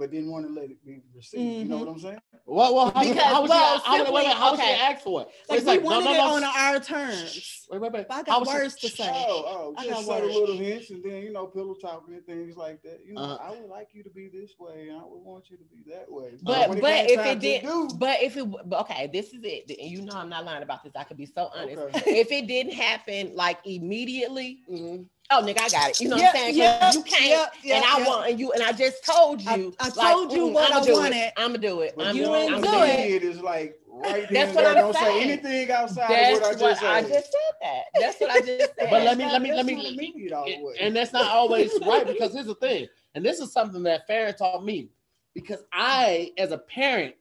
but didn't want to let it be received. You know what I'm saying? Well, well, how, Because- how was well, she? How, wait, wait, wait, simply- how was she okay. ask for it? Like It's we no, wanted no, it no, on our terms. Wait, wait, wait. But I How got was she- words to say. Oh, oh, I just got subtle little hints and then you know pillow talking and things like that. You know, Uh-huh. I would like you to be this way, and I would want you to be that way. But when but if it did, do, but if it okay, this is it, and you know I'm not lying about this. I could be so honest. Okay. If it didn't happen like immediately, Mhm. Oh nigga, I got it. You know what I'm saying? yeah, you can't, yeah, yeah, and I yeah. want and you and I just told I- you. I told you what I'ma I do wanted. I'm gonna do it. I'm you you doing ain't do it. it is like right That's what. I'm Don't say anything outside That's of what I just, what I just said. That. That's what I just said. But let me let me let me not immediate all the way. and that's not always right because here's the thing, and this is something that Farren taught me because I, as a parent,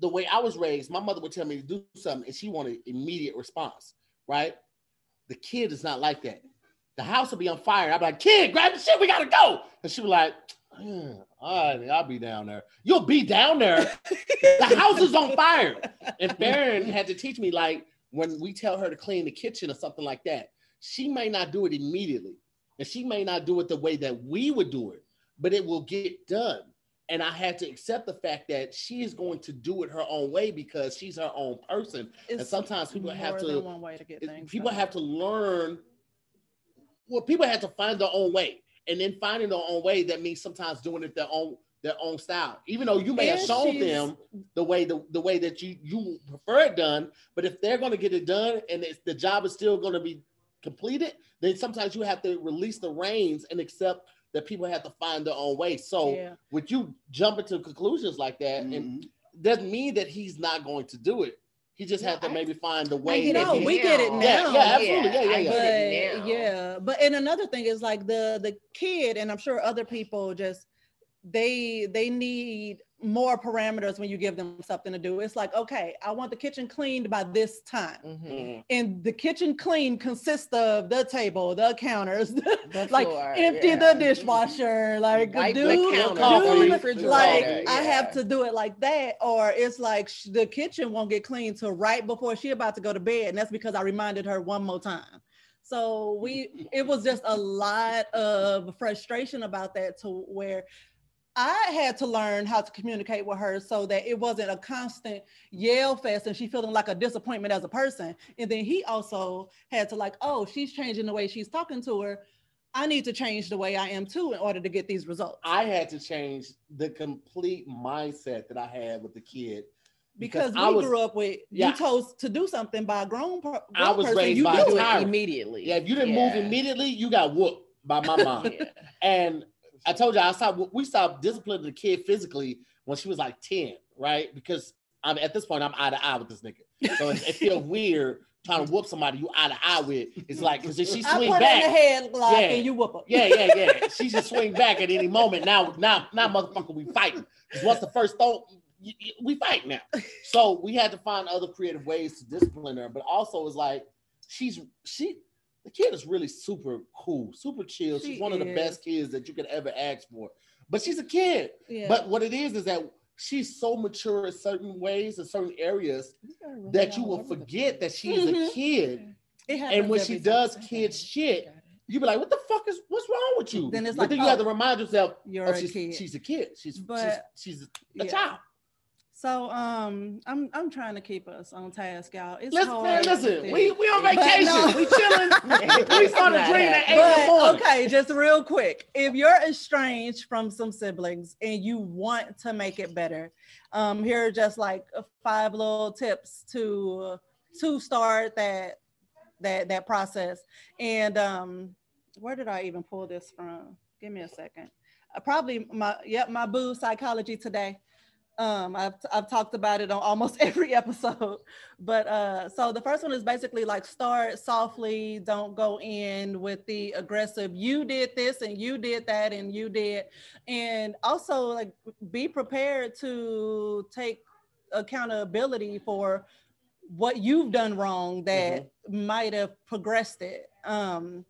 the way I was raised, my mother would tell me to do something and she wanted immediate response, right? The kid is not like that. The house will be on fire. I'd be like, kid, grab the shit, we gotta go. And she'd be like, "Yeah, all right, I'll be down there. You'll be down there. the house is on fire. And Farren had to teach me, like, when we tell her to clean the kitchen or something like that, she may not do it immediately. And she may not do it the way that we would do it, but it will get done. And I had to accept the fact that she is going to do it her own way because she's her own person. And sometimes people have to to get things. people done. have to learn well people have to find their own way. And then finding their own way that means sometimes doing it their own their own style. Even though you may have And shown them the way the, the way that you you prefer it done but if they're going to get it done and it's, the job is still going to be completed then sometimes you have to release the reins and accept that people have to find their own way. So Yeah. with you jumping to conclusions like that and Mhm. doesn't mean that he's not going to do it he just had to maybe find the way get that No, he- we get it now. Yeah, yeah, absolutely. Yeah, yeah, yeah. but get it now. yeah but and another thing is like the the kid and i'm sure other people just they they need more parameters when you give them something to do it's like okay i want the kitchen cleaned by this time Mhm. Mhm. and the kitchen clean consists of the table the counters The like floor, empty yeah. the dishwasher like Wipe do, the do counter, the the- like yeah. I have to do it like that, or it's like sh- the kitchen won't get cleaned till right before she about to go to bed, and that's because I reminded her one more time. So we, it was just a lot of frustration about that to where I had to learn how to communicate with her so that it wasn't a constant yell fest and she feeling like a disappointment as a person. And then he also had to like, oh, she's changing the way she's talking to her. I need to change the way I am too in order to get these results. I had to change the complete mindset that I had with the kid because we I was, grew up with yeah. you told to do something by a grown, grown I was person, raised you by You do do it. it immediately. Yeah, if you didn't move immediately, you got whooped by my mom. Yeah. and I told you I stopped. We stopped disciplining the kid physically when she was like ten, right? Because I'm at this point, I'm eye to eye with this nigga. So it, it feels weird trying to whoop somebody you eye to eye with. It's like because if she swing back, Yeah. and you whoop her. yeah, yeah, yeah. She just swing back at any moment. Now, now, now, motherfucker, we fighting. Because once the first throw, y- we fight now. So we had to find other creative ways to discipline her, but also it's like she's she. The kid is really super cool, super chill. She's She one of the best kids that you could ever ask for. But she's a kid. Yeah. But what it is is that she's so mature in certain ways, in certain areas, that you will forget that she's a Mhm. kid. And when she does kid shit, you be like, "What the fuck is what's wrong with you?" Then it's but like, then you have oh, to remind yourself, You're oh, a she's, kid. she's a kid. She's But- she's, she's a yeah. child. So um, I'm I'm trying to keep us on task, y'all. It's Listen, man, listen. We this. we on vacation. no. We chilling. we started Not drinking at eight in the morning. okay, just real quick. If you're estranged from some siblings and you want to make it better, um, here are just like uh, five little tips to to start that that that process. And um, where did I even pull this from? Give me a second. Uh, probably my yep my boo psychology today. Um, I've I've talked about it on almost every episode, but uh, so the first one is basically like start softly, don't go in with the aggressive. You did this and you did that and you did, and also like be prepared to take accountability for what you've done wrong that might have progressed it. Um,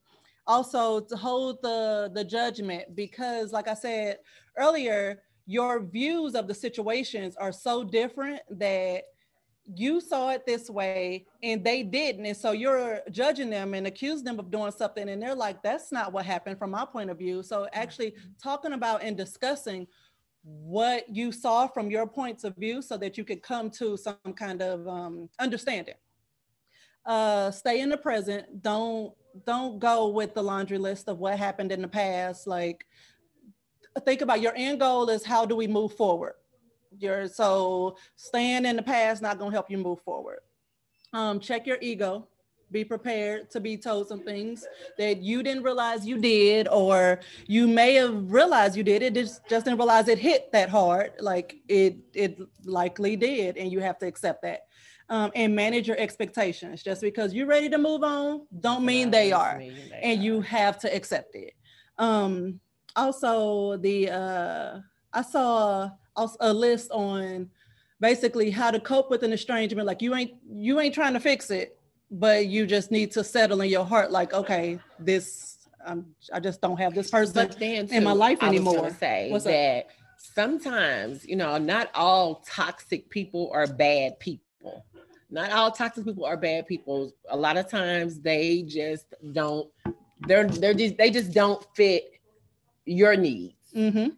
also to hold the the judgment because like i said earlier your views of the situations are so different that you saw it this way and they didn't. And so you're judging them and accusing them of doing something and they're like that's not what happened from my point of view. So actually talking about and discussing what you saw from your points of view so that you could come to some kind of um, understanding. Uh, stay in the present. Don't don't go with the laundry list of what happened in the past. Like think about your end goal is how do we move forward? Your so staying in the past not going to help you move forward. Um, check your ego. Be prepared to be told some things that you didn't realize you did or you may have realized you did. It just, just didn't realize it hit that hard like it it likely did and you have to accept that. Um, and manage your expectations. Just because you're ready to move on don't mean they are and you have to accept it. Um, also, the uh, I saw a, a list on basically how to cope with an estrangement. Like you ain't you ain't trying to fix it, but you just need to settle in your heart. Like okay, this um, I just don't have this person. Then in my too, life I was gonna anymore. say What's up? that sometimes, you know, not all toxic people are bad people. Not all toxic people are bad people. A lot of times they just don't. They're they're just they just don't fit your needs. Mhm.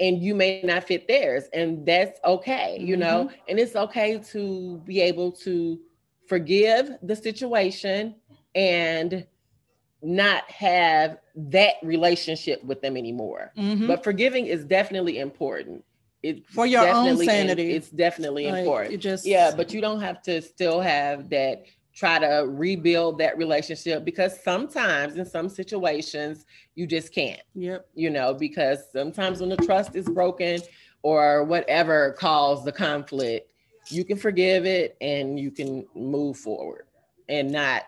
and you may not fit theirs and that's okay you know Mm-hmm. and it's okay to be able to forgive the situation and not have that relationship with them anymore Mhm. but forgiving is definitely important it For your own definitely- sanity. it's definitely Like, important it just yeah but you don't have to still have that try to rebuild that relationship because sometimes in some situations you just can't yep. you know, because sometimes when the trust is broken or whatever caused the conflict, you can forgive it and you can move forward and not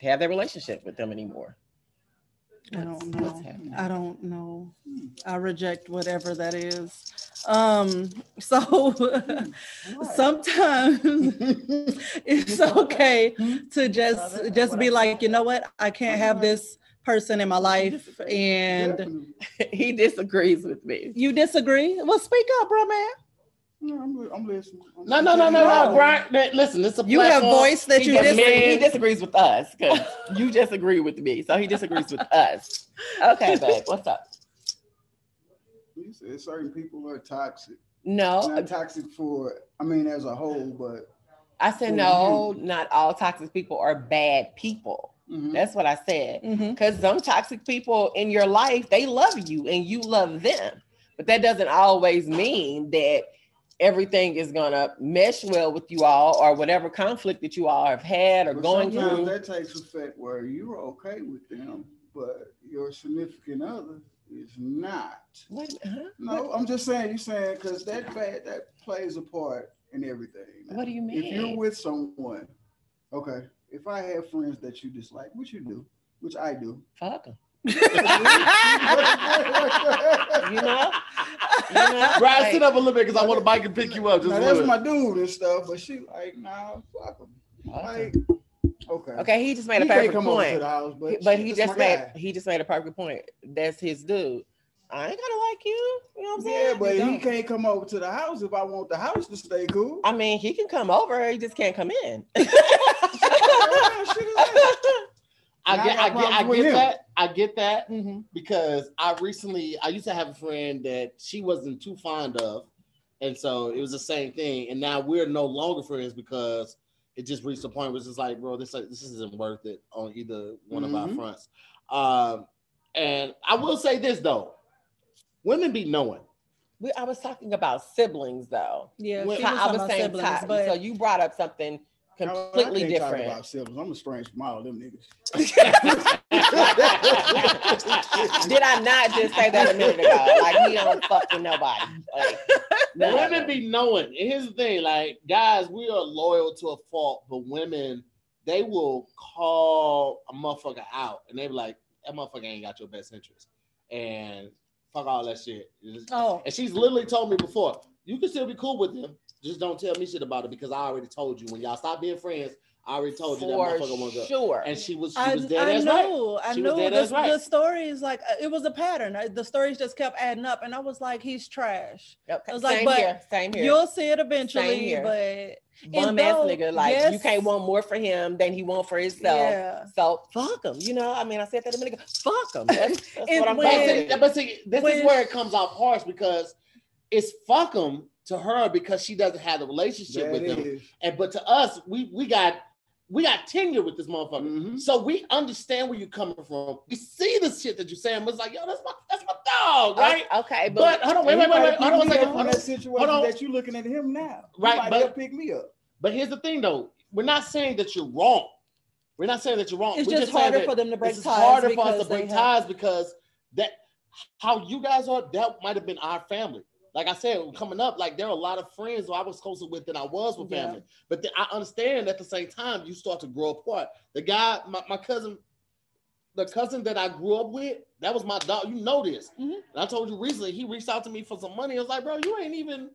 have that relationship with them anymore. I don't know. I don't know. I reject whatever that is. Um, so sometimes it's okay to just just be like, you know what, I can't have this person in my life and he disagrees with me. you disagree. Well, speak up, bro man. No, I'm, I'm listening. I'm No, no, no, no, no, listening. Brian. man, Listen, it's a You have voice that He, you disagree. he disagrees with us because you disagree with me. So he disagrees with us. Okay, babe, what's up? You said certain people are toxic. No, Not toxic for, I mean, as a whole, but I said For no, not all toxic people are bad people. mhm. That's what I said. Because some toxic people in your life, they love you and you love them. But that doesn't always mean that everything is gonna mesh well with you all or whatever conflict that you all have had or But going sometimes through. That takes effect where you're okay with them, but your significant other is not. What, huh? No, I'm just saying, you're saying, because that bad, that plays a part in everything. Now, What do you mean? If you're with someone, okay. If I have friends that you dislike, which you do, which I do, Fuck them. You know? You know? Brian, Like, sit up a little bit because I want to bike and pick you up. Just now, that's my dude and stuff, but she like, nah, fuck him. Okay. Like, okay. Okay, he just made a He can't perfect come over to point. the house, but, He- But shit, he just made guy. he just made a perfect point. That's his dude. I ain't gonna like you. You know what I'm saying? Yeah, but he can't come over to the house if I want the house to stay cool. I mean, he can come over. He just can't come in. What kind of shit is that? I Now I get, I get, I get him. that. I get that Mhm. because I recently, I used to have a friend that she wasn't too fond of, and so it was the same thing. And now we're no longer friends because it just reached a point where it's just like, bro, this this isn't worth it on either one of our Mhm. fronts. Um, and I will say this though, women be knowing. We, I was talking about siblings though. Yeah, Well, she I, was I was saying siblings, ti- but so you brought up something I completely can't talk different. about siblings. I'm estranged from all them niggas. Did I not just say that a minute ago? Like he don't fuck with nobody. Like, none of women them. be knowing. And here's the thing, like guys, we are loyal to a fault, but women, they will call a motherfucker out and they be like, that motherfucker ain't got your best interest. And fuck all that shit. Oh, And she's literally told me before, you can still be cool with him. Just don't tell me shit about it because I already told you. When y'all stop being friends, I already told you that for motherfucker wants to. sure. And she was she I, dead I as right. know, I She was know. dead The, as right. the stories like uh, it was a pattern. The stories just kept adding up, and I was like, he's trash. Okay, I was like, same but here. Same here. You'll see it eventually, here. but Bum and ass though- nigga. Like you can't want more for him than he want for himself. yeah. So fuck him. You know, I mean, I said that a minute ago. Fuck him. That's, that's what I'm when- saying. but see, this when- is where it comes out harsh because it's fuck him to her because she doesn't have the relationship That with him. is. And but to us, we we got we got tenure with this motherfucker. Mhm. So we understand where you're coming from. We see the shit that you're saying, but it's like, yo, that's my that's my dog, right? O- Okay, but, but, hold on, wait, wait, wait, wait, hold on one second. Hold on. that situation Hold on. that you looking at him now. Right, but- pick me up. But here's the thing though, we're not saying that you're wrong. We're not saying that you're wrong. It's We're just saying harder for them to break ties. it's harder for us to break have- ties because that how you guys are, that might have been our family. Like I said, coming up, like there are a lot of friends who I was closer with than I was with Yeah. family. But then I understand at the same time, you start to grow apart. The guy, my, my cousin, the cousin that I grew up with, that was my dog. You know this. Mhm. And I told you recently, he reached out to me for some money. I was like, bro, you ain't even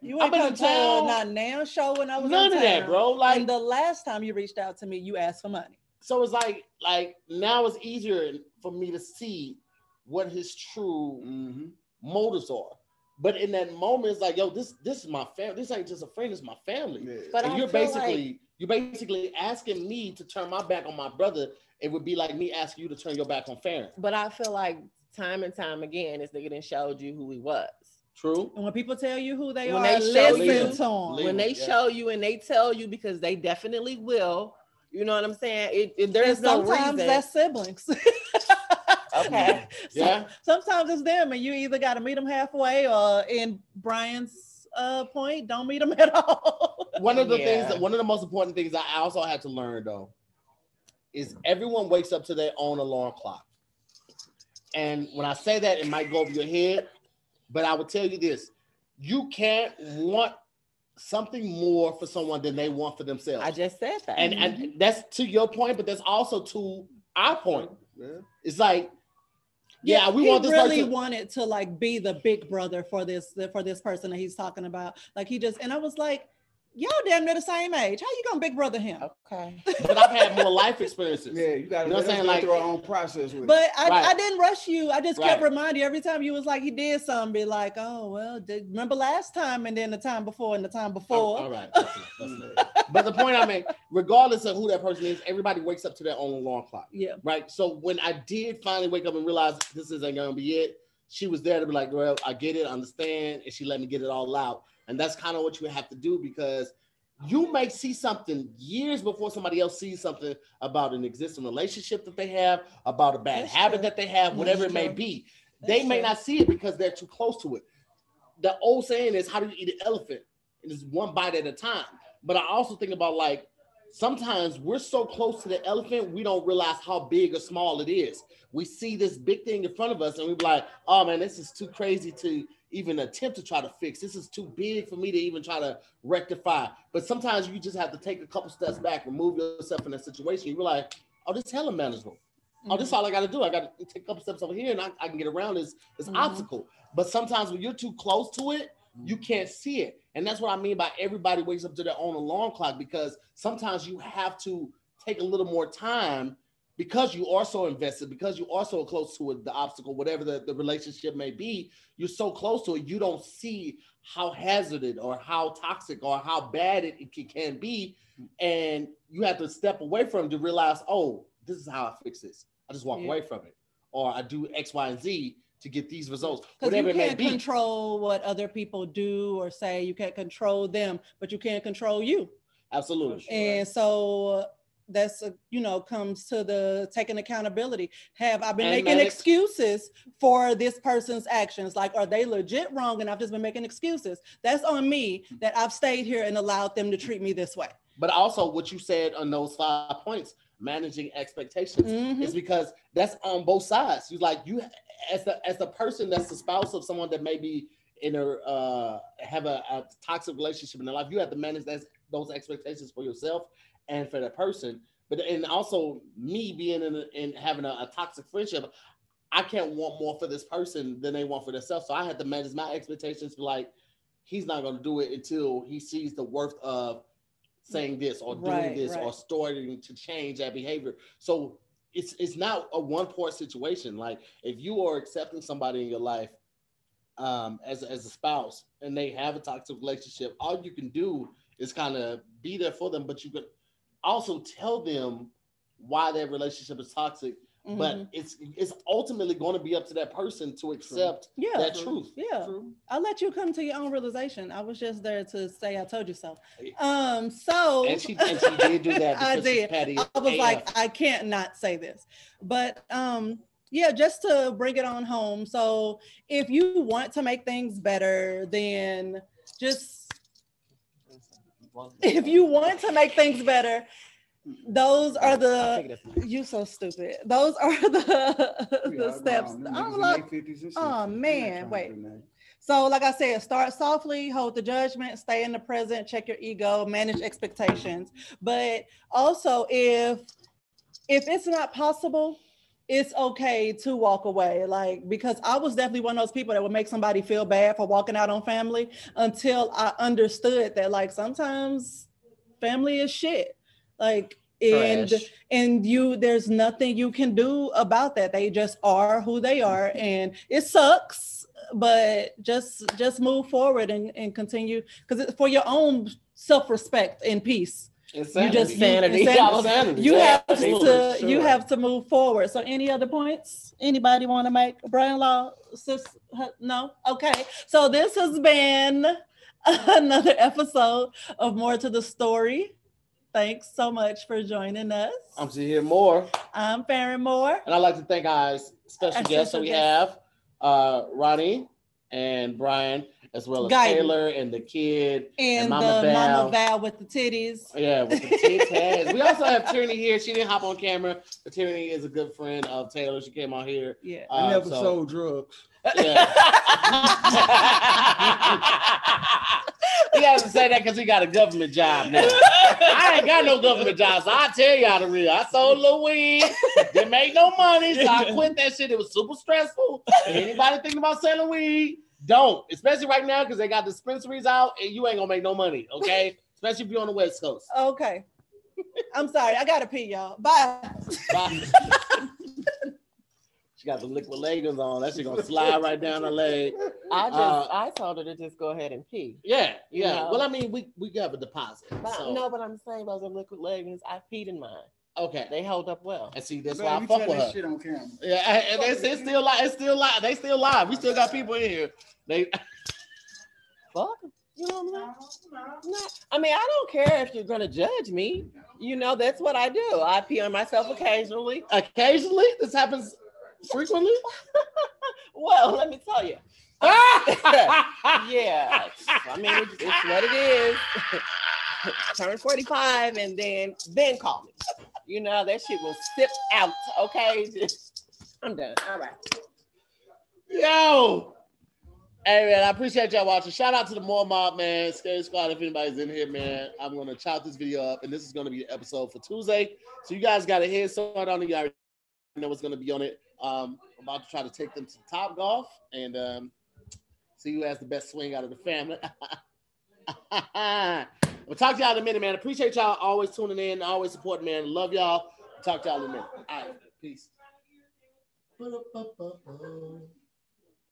You ain't been come in to town. not now show when I was none in of that, bro. Like and the last time you reached out to me, you asked for money. so it's like like now it's easier for me to see what his true Mm-hmm. Motives are. But in that moment, it's like, yo, this this is my family. This ain't just a friend, it's my family. Yeah. But and I you're feel basically you're basically asking me to turn my back on my brother. It would be like me asking you to turn your back on Farren. but I feel like time and time again, this nigga done showed you who he was. True. And when people tell you who they When are, they show listen you- to them. Leave when they yeah. show you and they tell you because they definitely will. You know what I'm saying? It, it- there's And no sometimes reason. that's siblings. okay. Yeah. Sometimes it's them, and you either got to meet them halfway, or in Brian's uh, point, don't meet them at all. One of the Yeah. things that one of the most important things I also had to learn though is everyone wakes up to their own alarm clock. And when I say that, it might go over your head, but I will tell you this: you can't want something more for someone than they want for themselves. I just said that. and and that's to your point, but that's also to our point. Yeah. It's like, yeah, we he want this really person. wanted to like be the big brother for this for this person that he's talking about. Like he just and I was like, y'all damn near the same age. How you gonna big brother him? okay. but I've had more life experiences. Yeah, you gotta You know what I'm saying? go through our own process with it. But I, Right. I didn't rush you. I just kept Right. reminding you every time you was like he did something, be like, oh well, did, remember last time and then the time before and the time oh, before. All right. that's enough, that's enough. but the point I mean, regardless of who that person is, everybody wakes up to their own alarm clock, Yeah. right? So when I did finally wake up and realize this isn't gonna be it, she was there to be like, "Well, I get it, I understand," and she let me get it all out. And that's kind of what you have to do because you may see something years before somebody else sees something about an existing relationship that they have, about a bad That's habit true. that they have, whatever That's it may true. be. That's they may true. not see it because they're too close to it. The old saying is, "How do you eat an elephant?" It is one bite at a time. But I also think about like sometimes we're so close to the elephant, we don't realize how big or small it is. We see this big thing in front of us, and we're like, "Oh man, this is too crazy to even attempt to try to fix. This is too big for me to even try to rectify. But sometimes you just have to take a couple steps back, remove yourself in that situation. You realize, oh, this is hella manageable. Oh, this is all I got to do. I got to take a couple steps over here, and I, I can get around this this Mhm. obstacle. But sometimes when you're too close to it, you can't see it, and that's what I mean by everybody wakes up to their own alarm clock. Because sometimes you have to take a little more time because you are so invested, because you are so close to it, the obstacle, whatever the, the relationship may be, you're so close to it, you don't see how hazardous or how toxic or how bad it, it can be. And you have to step away from it to realize, oh, this is how I fix this. I just walk Yeah. away from it. Or I do X, Y, and Z to get these results, whatever you it may can't be. control what other people do or say. You can't control them, but you can't control you. Absolutely. And so that's a, you know comes to the taking accountability. Have I been And making medic- excuses for this person's actions? Like, are they legit wrong? And I've just been making excuses. That's on me that I've stayed here and allowed them to treat me this way. But also, what you said on those five points, managing expectations, Mhm. is because that's on both sides. You like you as the as the person that's the spouse of someone that may be in a uh, have a, a toxic relationship in their life. You have to manage that, those expectations for yourself and for that person. But and also me being in, having a, a toxic friendship, I can't want more for this person than they want for themselves. So I had to manage my expectations. Like he's not going to do it until he sees the worth of saying this or doing Right, this or starting to change that behavior. So it's it's not a one part situation. Like if you are accepting somebody in your life um, as as a spouse and they have a toxic relationship, all you can do is kind of be there for them, but you can also tell them why that relationship is toxic. Mhm. But it's it's ultimately going to be up to that person to accept yeah, that truth. yeah. True. I'll let you come to your own realization. I was just there to say I told you so. Um, so And she and she did do that. I did. Petty I was AF. like, I can't not say this. But um, yeah, just to bring it on home. So if you want to make things better, then just if you want to make things better, those are the you so stupid. Those are the the out steps. I'm like, their 50s and oh, 60s. They ain't man, wait. so, like I said, start softly, hold the judgment, stay in the present, check your ego, manage expectations. But also, if if it's not possible, it's okay to walk away. Like because I was definitely one of those people that would make somebody feel bad for walking out on family until I understood that like sometimes family is shit. Like and Trash. and you there's nothing you can do about that they just are who they are and it sucks but just just move forward and, and continue because it's for your own self-respect and peace Insanity. just- Insanity. you- Insanity. you have absolutely, to you have to move forward so any other points anybody want to make brian law sis no okay so this has been another episode of Moore to the Story thanks so much for joining us I'm to hear more. I'm Farren Moore. And I'd like to thank our special Our guests. that we have uh, Ronnie and Brian, as well as Guyton. Taylor and the kid. And, Mama the Val. Mama Val with the titties. Yeah, with the tits heads. We also have Tierney here. She didn't hop on camera, but Tierney is a good friend of Taylor. She came on here. Yeah. Uh, I never so- sold drugs. Yeah. he has to say that because he got a government job now. I ain't got no government job, so I tell y'all the real. I sold a little weed, didn't make no money, so I quit that shit. It was super stressful. Anybody thinking about selling weed, don't. Especially right now because they got dispensaries out and you ain't gonna make no money, okay? Especially if you're on the West Coast. Okay. I'm sorry. I gotta pee, y'all. Bye. Bye. she got the liquid leggings on. That shit gonna slide right down her leg. I just Uh, I told her to just go ahead and pee. Yeah, yeah. No. Well, I mean, we we got a deposit. But, so- No, but I'm saying those are liquid leggings. I peed in mine. Okay. They held up well. And see, that's Man, why I fuck with her. shit on camera. Yeah, and it's, it's still live. It's still live. They still live. We still got people in here. They Fuck. You know what I'm saying? Not, I mean, I don't care if you're gonna judge me. You know, that's what I do. I pee on myself occasionally. occasionally this happens frequently. Well, let me tell you. yeah. I mean, it's, it's what it is. Turn 45 and then then call me. You know, that shit will sip out. Okay. I'm done. All right. Yo, Hey man, I appreciate y'all watching. Shout out to the Moore Mob man, Scary Squad. If anybody's in here, man, I'm gonna chop this video up, and this is gonna be the episode for Tuesday. So you guys got a head start on it. You already know what's gonna be on it. Um, I'm about to try to take them to Top Golf and um, see who has the best swing out of the family. we'll talk to y'all in a minute, man. Appreciate y'all always tuning in, always supporting, man. Love y'all. Talk to y'all in a minute. All right, peace.